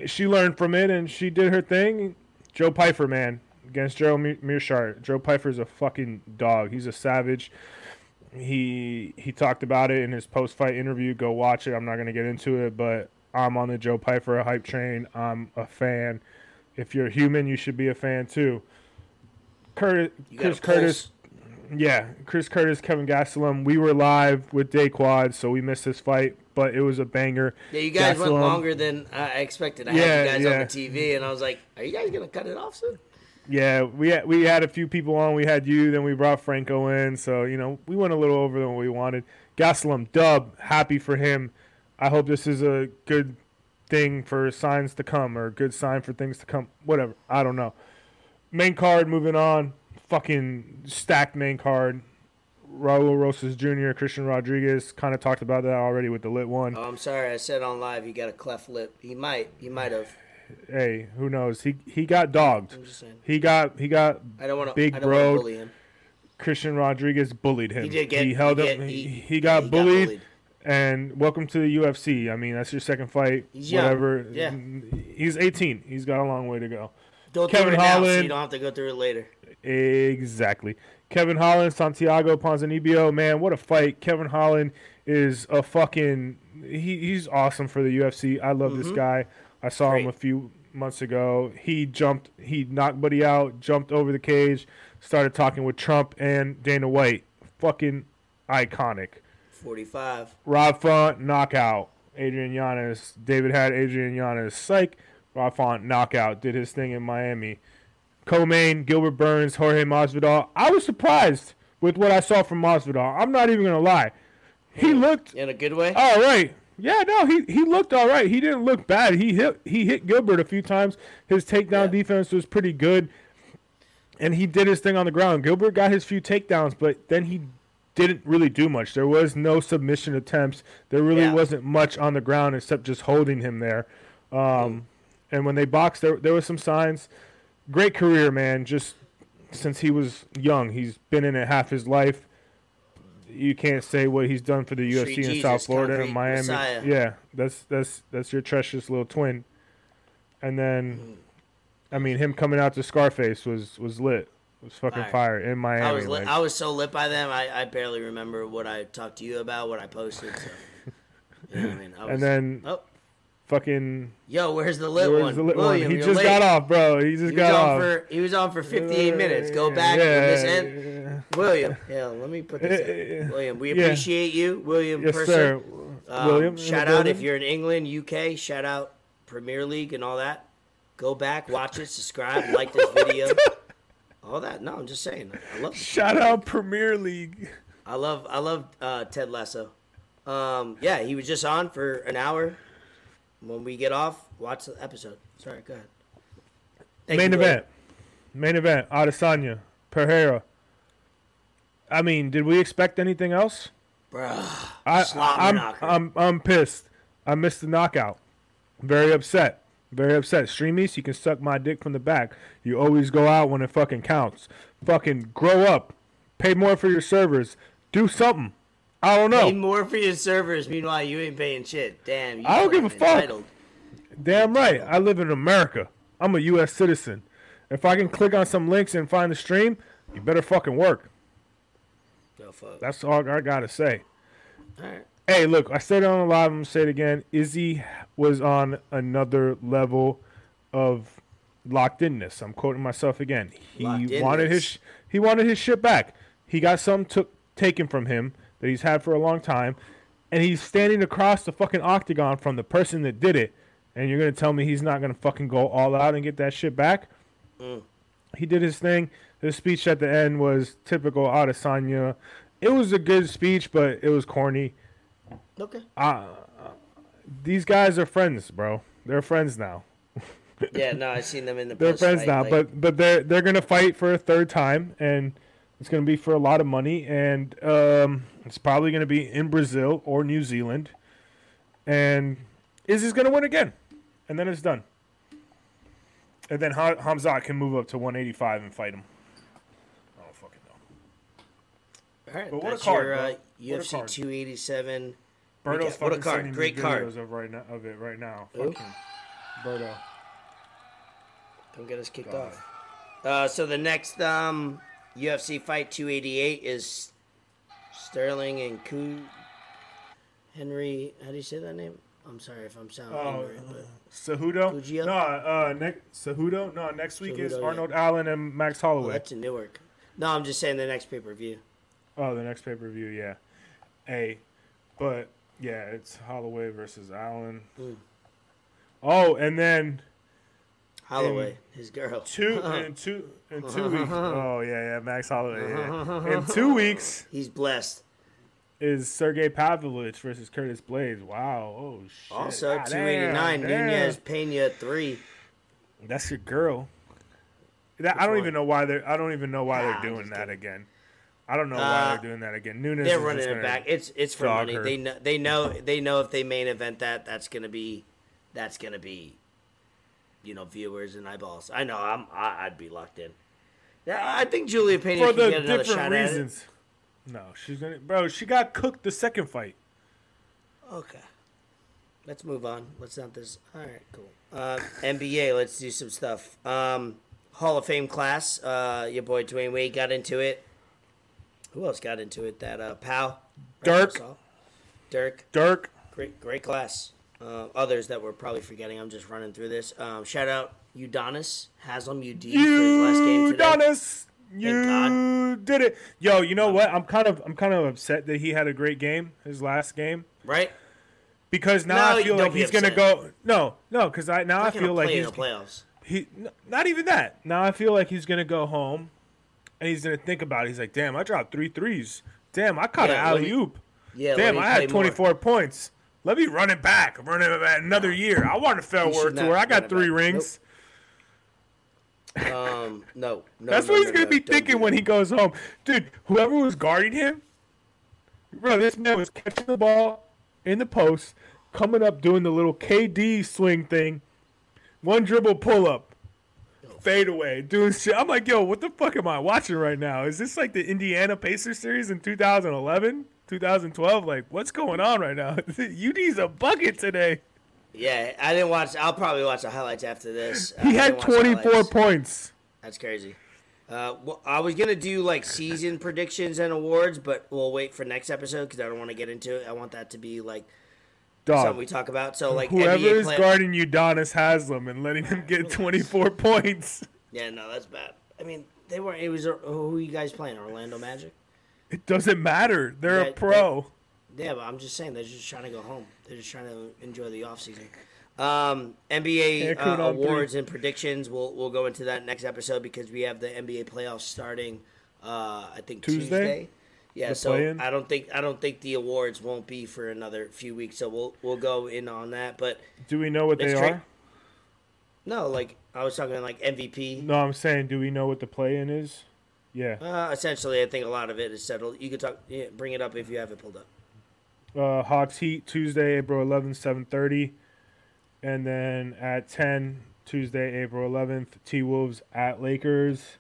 she learned from it and she did her thing. Joe Pyfer, man, against Gerald Me- Meerschaert. Joe Pyfer's a fucking dog. He's a savage. He he talked about it in his post fight interview. Go watch it. I'm not gonna get into it, but I'm on the Joe Pyfer hype train. I'm a fan. If you're human, you should be a fan too. Curtis, Chris. Curtis, yeah, Chris Curtis, Kevin Gastelum. We were live with Dayquad, so we missed this fight, but it was a banger. Yeah, you guys went longer than I expected. I Yeah, had you guys yeah. on the TV, and I was like, "Are you guys gonna cut it off soon?" Yeah, we had, we had a few people on. We had you, then we brought Franco in. So you know, we went a little over than what we wanted. Gastelum, dub, happy for him. I hope this is a good thing for signs to come, or a good sign for things to come. Whatever, I don't know. Main card, moving on. Fucking stacked main card. Raul Rosas Jr., Christian Rodriguez, kind of talked about that already with the lit one. Oh, I'm sorry. I said on live he got a cleft lip. He might. He might have. Hey, who knows? He he got dogged. I'm just saying. He got he got I don't want to. Big I don't want bro. to bully him. Christian Rodriguez bullied him. He did get. He held he him. get- He, he, he got he bullied. And welcome to the UFC. I mean, that's your second fight. Whatever. Yeah. He's 18. He's got a long way to go. Go Kevin it now, so Holland. you don't have to go through it later. Exactly. Kevin Holland, Santiago Ponzinibbio, man, what a fight! Kevin Holland is a fucking he, he's awesome for the UFC. I love this guy. I saw him Mm-hmm. A few months ago. He jumped, he knocked Buddy out, jumped over the cage, started talking with Trump and Dana White. Fucking iconic. 45. Rob Font knockout. Adrian Yanez. David had Adrian Yanez. Psych. Rob Font knockout. Did his thing in Miami. Co-main, Gilbert Burns, Jorge Masvidal. I was surprised with what I saw from Masvidal. I'm not even gonna lie. He looked In a good way? all right. Yeah, no, he he looked all right. He didn't look bad. He hit he hit Gilbert a few times. His takedown Yeah. defense was pretty good, and he did his thing on the ground. Gilbert got his few takedowns, but then he didn't really do much. There was no submission attempts. There really Yeah. wasn't much on the ground except just holding him there. Um, and when they boxed, there there was some signs. Great career, man. Just since he was young, he's been in it half his life. You can't say what he's done for the UFC Street in Jesus, South Florida and Miami. Messiah. Yeah, that's that's that's your treacherous little twin. And then, I mean, him coming out to Scarface was was lit. Was fucking Fire. fire in Miami. I was lit, like- I was so lit by them. I, I barely remember what I talked to you about, what I posted. So. [laughs] You know what I mean? I was, and then oh, fucking yo, where's the lit where's one? the lit one? William, He just late. got off, bro. He just He got on off. for he was on for 58 minutes. Go back Yeah, and this end. yeah. William, yeah, let me put this. in. [laughs] William, we Yeah. appreciate you, William. Yes, person. sir. Um, William, shout out if you're in England, UK. Shout out Premier League and all that. Go back, watch it, subscribe, like this video. [laughs] all that. No, I'm just saying. I love. Shout out Premier League. I love. I love uh, Ted Lasso. Um, yeah, he was just on for an hour. When we get off, watch the episode. Sorry, go ahead. Thank Main you, event. Main event. Adesanya. Pereira. I mean, did we expect anything else? Bruh. I, Slobber I'm. I'm, I'm pissed. I missed the knockout. Very upset. Very upset. Streamies, you can suck my dick from the back. You always go out when it fucking counts. Fucking grow up. Pay more for your servers. Do something. I don't know. Pay more for your servers. Meanwhile, you ain't paying shit. Damn. You I don't give a fuck. entitled. Damn right. I live in America. I'm a U.S. citizen. If I can click on some links and find the stream, you better fucking work. Go fuck. That's all I gotta say. All right. Hey, look, I said it on the live. I'm gonna say it again. Izzy was on another level of locked inness. I'm quoting myself again. He Locked wanted his he wanted his shit back. He got some took taken from him that he's had for a long time, and he's standing across the fucking octagon from the person that did it. And you're gonna tell me he's not gonna fucking go all out and get that shit back? Mm. he did his thing. His speech at the end was typical Adesanya. It was a good speech, but it was corny. Okay. These guys are friends, bro. They're friends now. [laughs] Yeah, no, I've seen them in the. They're friends fight, now, like- but but they're they're gonna fight for a third time, and it's gonna be for a lot of money, and um, it's probably gonna be in Brazil or New Zealand, and Izzy's gonna win again, and then it's done. And then ha- Hamzat can move up to 185 and fight him. I don't fucking know. All right, But what a card, your, bro. uh, What a UFC card. 287. Berto's Recap. What a fucking card. sending me Great card. videos of right now of it right now. Who? Fucking Berto. Don't get us kicked off. Uh, so the next um, UFC fight 288 is Sterling and Ku Henry. How do you say that name? I'm sorry if I'm sounding Oh, ignorant, but Cejudo? Cujo? No, uh, ne- Cejudo? No, next week is Cejudo, yeah. Arnold Allen and Max oh, Holloway. that's in Newark. No, I'm just saying the next pay per view. Oh, the next pay per view, yeah. A, but yeah, it's Holloway versus Allen. Hmm. Oh, and then Holloway, his girl. two [laughs] in two in two weeks. [laughs] Oh yeah, yeah, Max Holloway. Yeah. [laughs] In two weeks He's blessed. is Sergey Pavlovich versus Curtis Blaydes. Wow. Oh shit. Also, God 289. damn, damn. Nunes Pena three. That's your girl. That, I don't one? even know why they're. I don't even know why Nah, they're doing that again. I don't know Uh, why they're doing that again. Nunes. They're is running it back. It's it's for money. her. They know they know they know if they main event that that's gonna be that's gonna be you know viewers and eyeballs. I know I'm I, I'd be locked in. Yeah, I think Julia Pena for can the get another different shot at it. reasons. No, she's gonna. Bro, she got cooked the second fight. Okay. Let's move on. Let's not this. All right, cool. Uh, NBA. Let's do some stuff. Um, Hall of Fame class. Uh, your boy Dwyane Wade got into it. Who else got into it? That uh. Dirk. Dirk. Dirk. Great, great class. Uh, others that we're probably forgetting. I'm just running through this. Um, shout out Udonis Haslam UD for his last game You today. done us. God. You did it. Yo, you know what? I'm kind of I'm kind of upset that he had a great game, his last game, Right? because now No, I feel like he's gonna go. No, no, because I now I feel like play he's in the playoffs. he not even that. Now I feel like he's gonna go home, and he's gonna think about it. He's like, damn, I dropped three threes. Damn, I caught Yeah, an alley oop. Yeah. Damn, I had more. 24 points. Let me run it back. Run it back another year. I want a fair word tour. I got three rings. Um, no, no. That's no, what he's no, gonna no, be thinking when he goes home, dude. Whoever was guarding him, bro, this man was catching the ball in the post, coming up, doing the little KD swing thing, one dribble pull up, fade away, doing [laughs] shit. I'm like, yo, what the fuck am I watching right now? Is this like the Indiana Pacers series in 2011, 2012? Like, what's going on right now? [laughs] UD's a bucket today. Yeah, I didn't watch. I'll probably watch the highlights after this. He had didn't watch the 24 highlights. points. That's crazy. Uh, well, I was gonna do like season predictions and awards, but we'll wait for next episode because I don't want to get into it. I want that to be like something we talk about. So like Whoever NBA is play- guarding Udonis Haslam and letting him get [laughs] 24 points. Yeah, no, that's bad. I mean, they weren't. It was who are you guys playing? Orlando Magic. It doesn't matter. They're Yeah, a pro. Yeah, but I'm just saying they're just trying to go home. They're just trying to enjoy the off season. Um, NBA uh, on three. awards and predictions. We'll we'll go into that next episode because we have the NBA playoffs starting. Uh, I think Tuesday? Tuesday. Yeah, so play-in? I don't think I don't think the awards won't be for another few weeks. So we'll we'll go in on that. But Do we know what they Let's are? no, like I was talking like MVP. No, I'm saying, do we know what the play-in is? Yeah. Uh, essentially, I think a lot of it is settled. You could talk, yeah, bring it up if you have it pulled up. Uh, Hawks Heat Tuesday, April 11th, 7:30, and then at 10 Tuesday, April 11th, T Wolves at Lakers.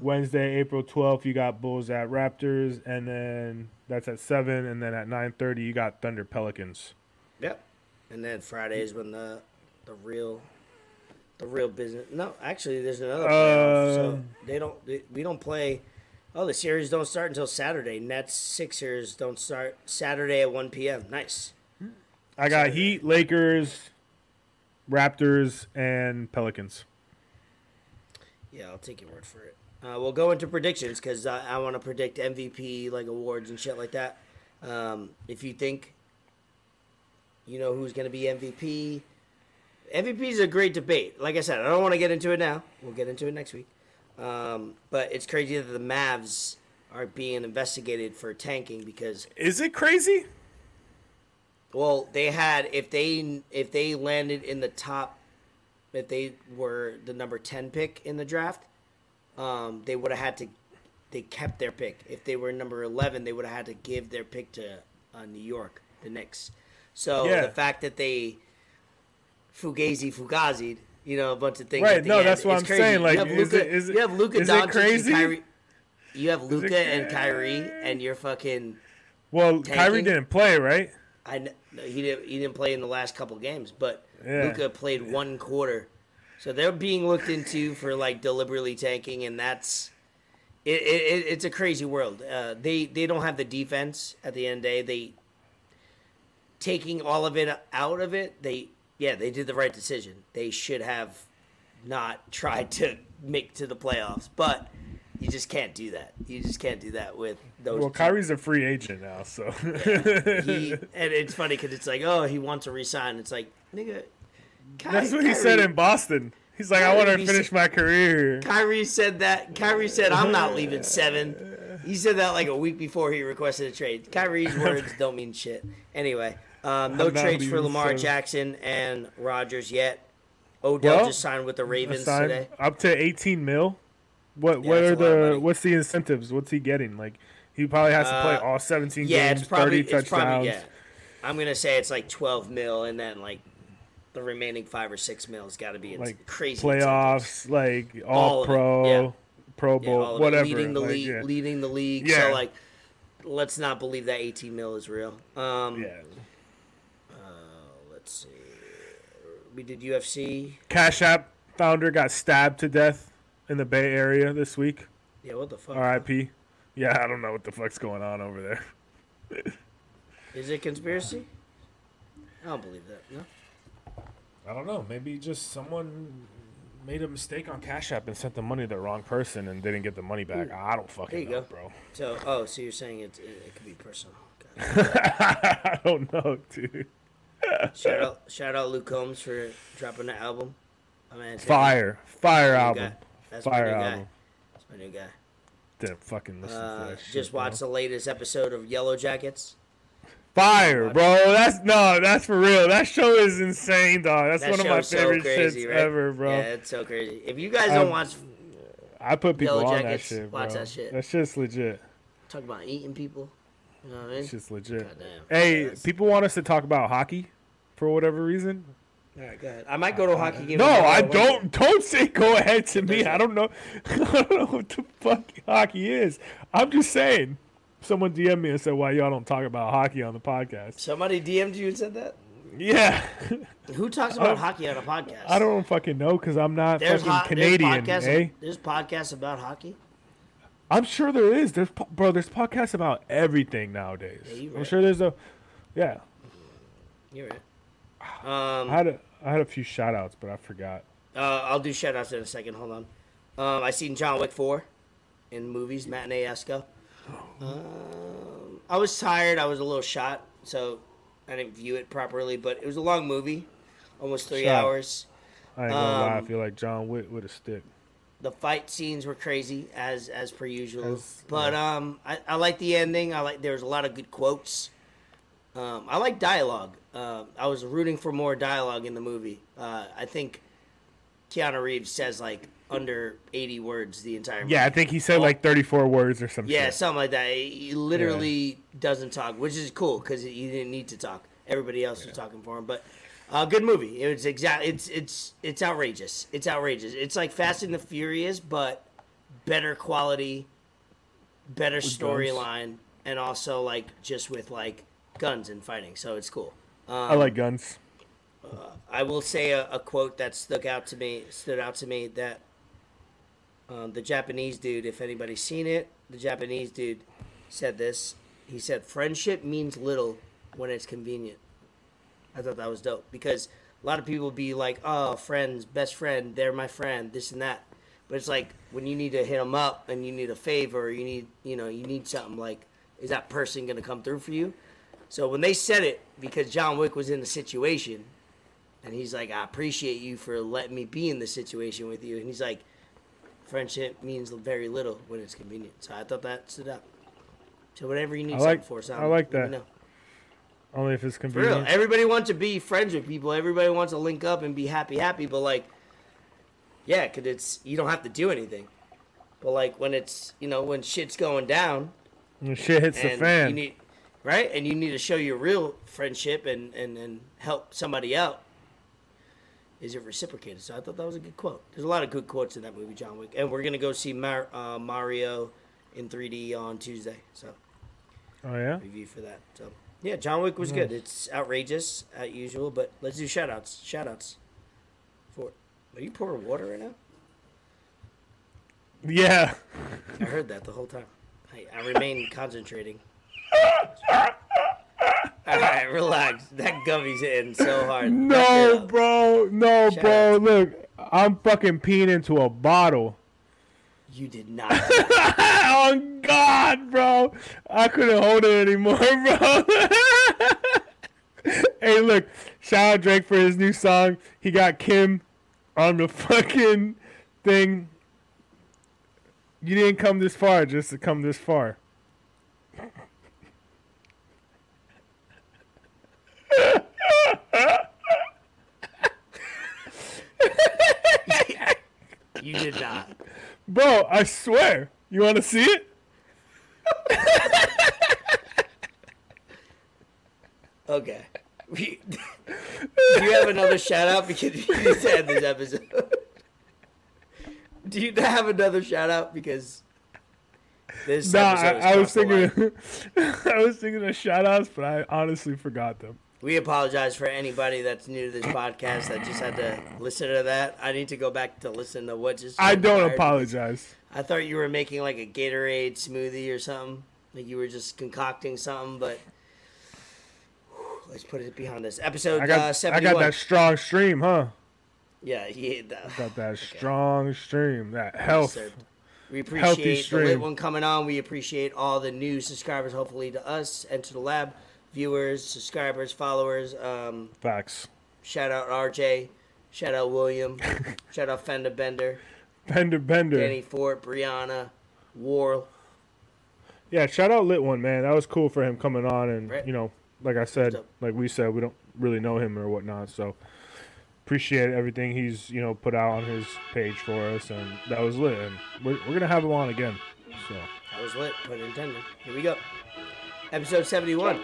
Wednesday, April 12th, you got Bulls at Raptors, and then that's at seven, and then at 9:30 you got Thunder Pelicans. Yep. And then Friday is when the the real the real business. No, actually, there's another playoff. so Um, they don't. They, we don't play. Oh, the series don't start until Saturday. Nets Sixers don't start Saturday at 1 p.m. Nice. I got Heat, Lakers, Raptors, and Pelicans. Yeah, I'll take your word for it. Uh, we'll go into predictions because I, I want to predict MVP like awards and shit like that. Um, if you think you know who's going to be MVP, MVP is a great debate. Like I said, I don't want to get into it now. We'll get into it next week. Um, but it's crazy that the Mavs are being investigated for tanking because Is it crazy? well they had if they if they landed in the top if they were the number 10 pick in the draft um, they would have had to they kept their pick if they were number 11 they would have had to give their pick to uh, new york the Knicks. so Yeah. the fact that they fugazi fugazi'd you know a bunch of things Right, no, end, that's what I'm crazy. saying, like, you have is it- is it- you have Luka is it Doncic crazy? and Kyrie you have Luka and Kyrie and you're fucking Well, Kyrie didn't play, right? I he didn't he didn't play in the last couple games, but Yeah. Luka played one quarter, so they're being looked into for like deliberately tanking, and that's it. it, it it's a crazy world. Uh, they they don't have the defense at the end of the day. They taking all of it out of it. They yeah they did the right decision. They should have not [laughs] tried to make to the playoffs, but. You just can't do that. You just can't do that with those. Well, Kyrie's a free agent now, so he [laughs] and it's funny because it's like, oh, he wants to resign. It's like, nigga, Ky- that's what he said in Boston. He's like, I want to finish said- my career. Kyrie said that. Kyrie said, I'm not leaving seven. He said that like a week before he requested a trade. Kyrie's [laughs] words don't mean shit. Anyway, um, no trades for Lamar seven. Jackson and Rogers yet. Odell Well, just signed with the Ravens today. up to 18 mil. What what are a lot of the what's the incentives? What's he getting? Like he probably has to play Uh, all 17 Yeah, games, it's probably 30 it's touchdowns. probably yeah. I'm gonna say it's like 12 mil, and then like the remaining five or six mil has got to be it's like crazy playoffs, like All all pro, yeah. Pro Bowl, it. whatever. leading the like, league, yeah. leading the league. Yeah. So like, let's not believe that 18 mil is real. Um, yeah. let's see. We did UFC. Cash App founder got stabbed to death in the Bay Area this week. Yeah, what the fuck? R.I.P. Yeah, I don't know what the fuck's going on over there. Is it conspiracy? I don't believe that. No. I don't know. Maybe just someone made a mistake on Cash App and sent the money to the wrong person and didn't get the money back. I don't fucking know, go. bro. So, oh, so you're saying it, it, it could be personal. [laughs] I don't know, dude. shout out, shout out Luke Combs for dropping the album. I mean, Fire, fire album, guy. That's fire my new album. guy. That's my new guy. Didn't fucking listen to Uh, that shit. just bro. the latest episode of Yellow Jackets. Fire, bro. That's no, that's for real. That show is insane, dog. That's That one of my show's so favorite crazy, shits right? ever, bro. Yeah, it's so crazy. If you guys don't Um, watch, I put people Yellow on that shit, bro. watch that shit. That's just legit. talk about eating people. You know what I mean? It's just legit. Goddamn. Hey, Yes. people want us to talk about hockey for whatever reason. All right, go ahead. I might go to a hockey game. No, I don't. Don't say go ahead to me. I don't know. [laughs] I don't know what the fuck hockey is. I'm just saying. Someone DM'd me and said, "Why y'all don't talk about hockey on the podcast?" Somebody DM'd you and said that. Yeah, Who talks about Um, hockey on a podcast? I don't fucking know because I'm not There's fucking ho- Canadian, There's podcasts, eh? there's podcasts about hockey. I'm sure there is. There's bro. There's podcasts about everything nowadays. you I'm sure there's a. Yeah, You're right. Um, I had a I had a few shout outs, but I forgot. Uh, I'll do shout outs in a second. Hold on. Um, I seen John Wick 4 in movies, matinee esco. Um, I was tired. I was a little shot, so I didn't view it properly, but it was a long movie, almost three Shot. hours. I ain't gonna lie. I Um, feel like John Wick with a stick. The fight scenes were crazy as as per usual, As- but um, I, I like the ending. I like there was a lot of good quotes. Um, I like dialogue. Uh, I was rooting for more dialogue in the movie. Uh, I think Keanu Reeves says like under eighty words the entire movie. Yeah, I think he said like 34 words or something. Yeah, shit. something like that. He literally doesn't talk, which is cool because he didn't need to talk. Everybody else was talking for him, but uh, good movie. It was exact. It's it's it's outrageous. It's outrageous. It's like Fast and the Furious, but better quality, better storyline, and also like just with like guns and fighting. So it's cool. I like guns. I will say a, a quote that stuck out to me, stood out to me that um, the Japanese dude, if anybody's seen it, the Japanese dude said this. He said, "Friendship means little when it's convenient." I thought that was dope because a lot of people be like, "Oh, friends, best friend, they're my friend, this and that," but it's like when you need to hit them up and you need a favor, or you need, you know, you need something like, is that person gonna come through for you? So when they said it, because John Wick was in the situation, and he's like, I appreciate you for letting me be in the situation with you. And he's like, friendship means very little when it's convenient. So I thought that stood out. So whatever you need I something like- for, I like that. Only if it's For real, convenient. everybody wants to be friends with people. Everybody wants to link up and be happy, happy. But like, yeah, cause it's you don't have to do anything. But like when it's you know when shit's going down When shit hits the fan. you need right, and you need to show your real friendship and and and help somebody out. Is it reciprocated? So I thought that was a good quote. There's a lot of good quotes in that movie, John Wick, and we're gonna go see Mar- uh, Mario in 3D on Tuesday. So oh yeah. review for that. So yeah, John Wick was good. It's outrageous as usual, but let's do shout outs. Shout outs. For are you pouring water right now? Yeah. I heard that the whole time. I, I remain concentrating. [laughs] [laughs] All right, relax. That gummy's hitting so hard. No, bro. No, Shout bro. out. Look, I'm fucking peeing into a bottle. You did not. [laughs] oh God, bro. I couldn't hold it anymore, [laughs] bro. hey, look. Shout out Drake for his new song. He got Kim on the fucking thing. You didn't come this far just to come this far. You did not. Bro, I swear. You want to see it? Okay. We, [laughs] do you have another shout out because you need to end this episode? do you have another shout out because this Nah, I, I was crossed the line? thinking, [laughs] I was thinking of shout outs, but I honestly forgot them. We apologize for anybody that's new to this podcast that just had to listen to that. I need to go back to listen to what just. I don't apologize. I thought you were making like a Gatorade smoothie or something. Like you were just concocting something, but whew, [sighs] let's put it behind us. Episode I uh, got, I got that strong stream, huh? Yeah, yeah. That, Got that [laughs] strong stream, that health. We Healthy appreciate the stream. lit one coming on. We appreciate all the new subscribers, hopefully to us and to the lab, viewers, subscribers, followers. Um, Facts. shout out RJ, shout out William, [laughs] shout out Fender Bender, Bender, Bender. Danny Fort, Brianna, Warl. Yeah, shout out Lit One, man. That was cool for him coming on, and Right. you know, like I said, like we said, we don't really know him or whatnot, so appreciate everything he's you know put out on his page for us, and that was lit. And we're, we're gonna have him on again. So That was lit, pun intended. Here we go. Episode 71.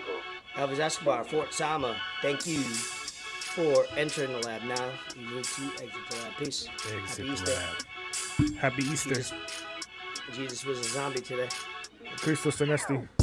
Elvis Escobar, Fort Sama. Thank you for entering the lab now. You need to exit the lab. Peace. Exit Happy Easter. Happy Easter, Jesus, Jesus was a zombie today. Cristo Senesti.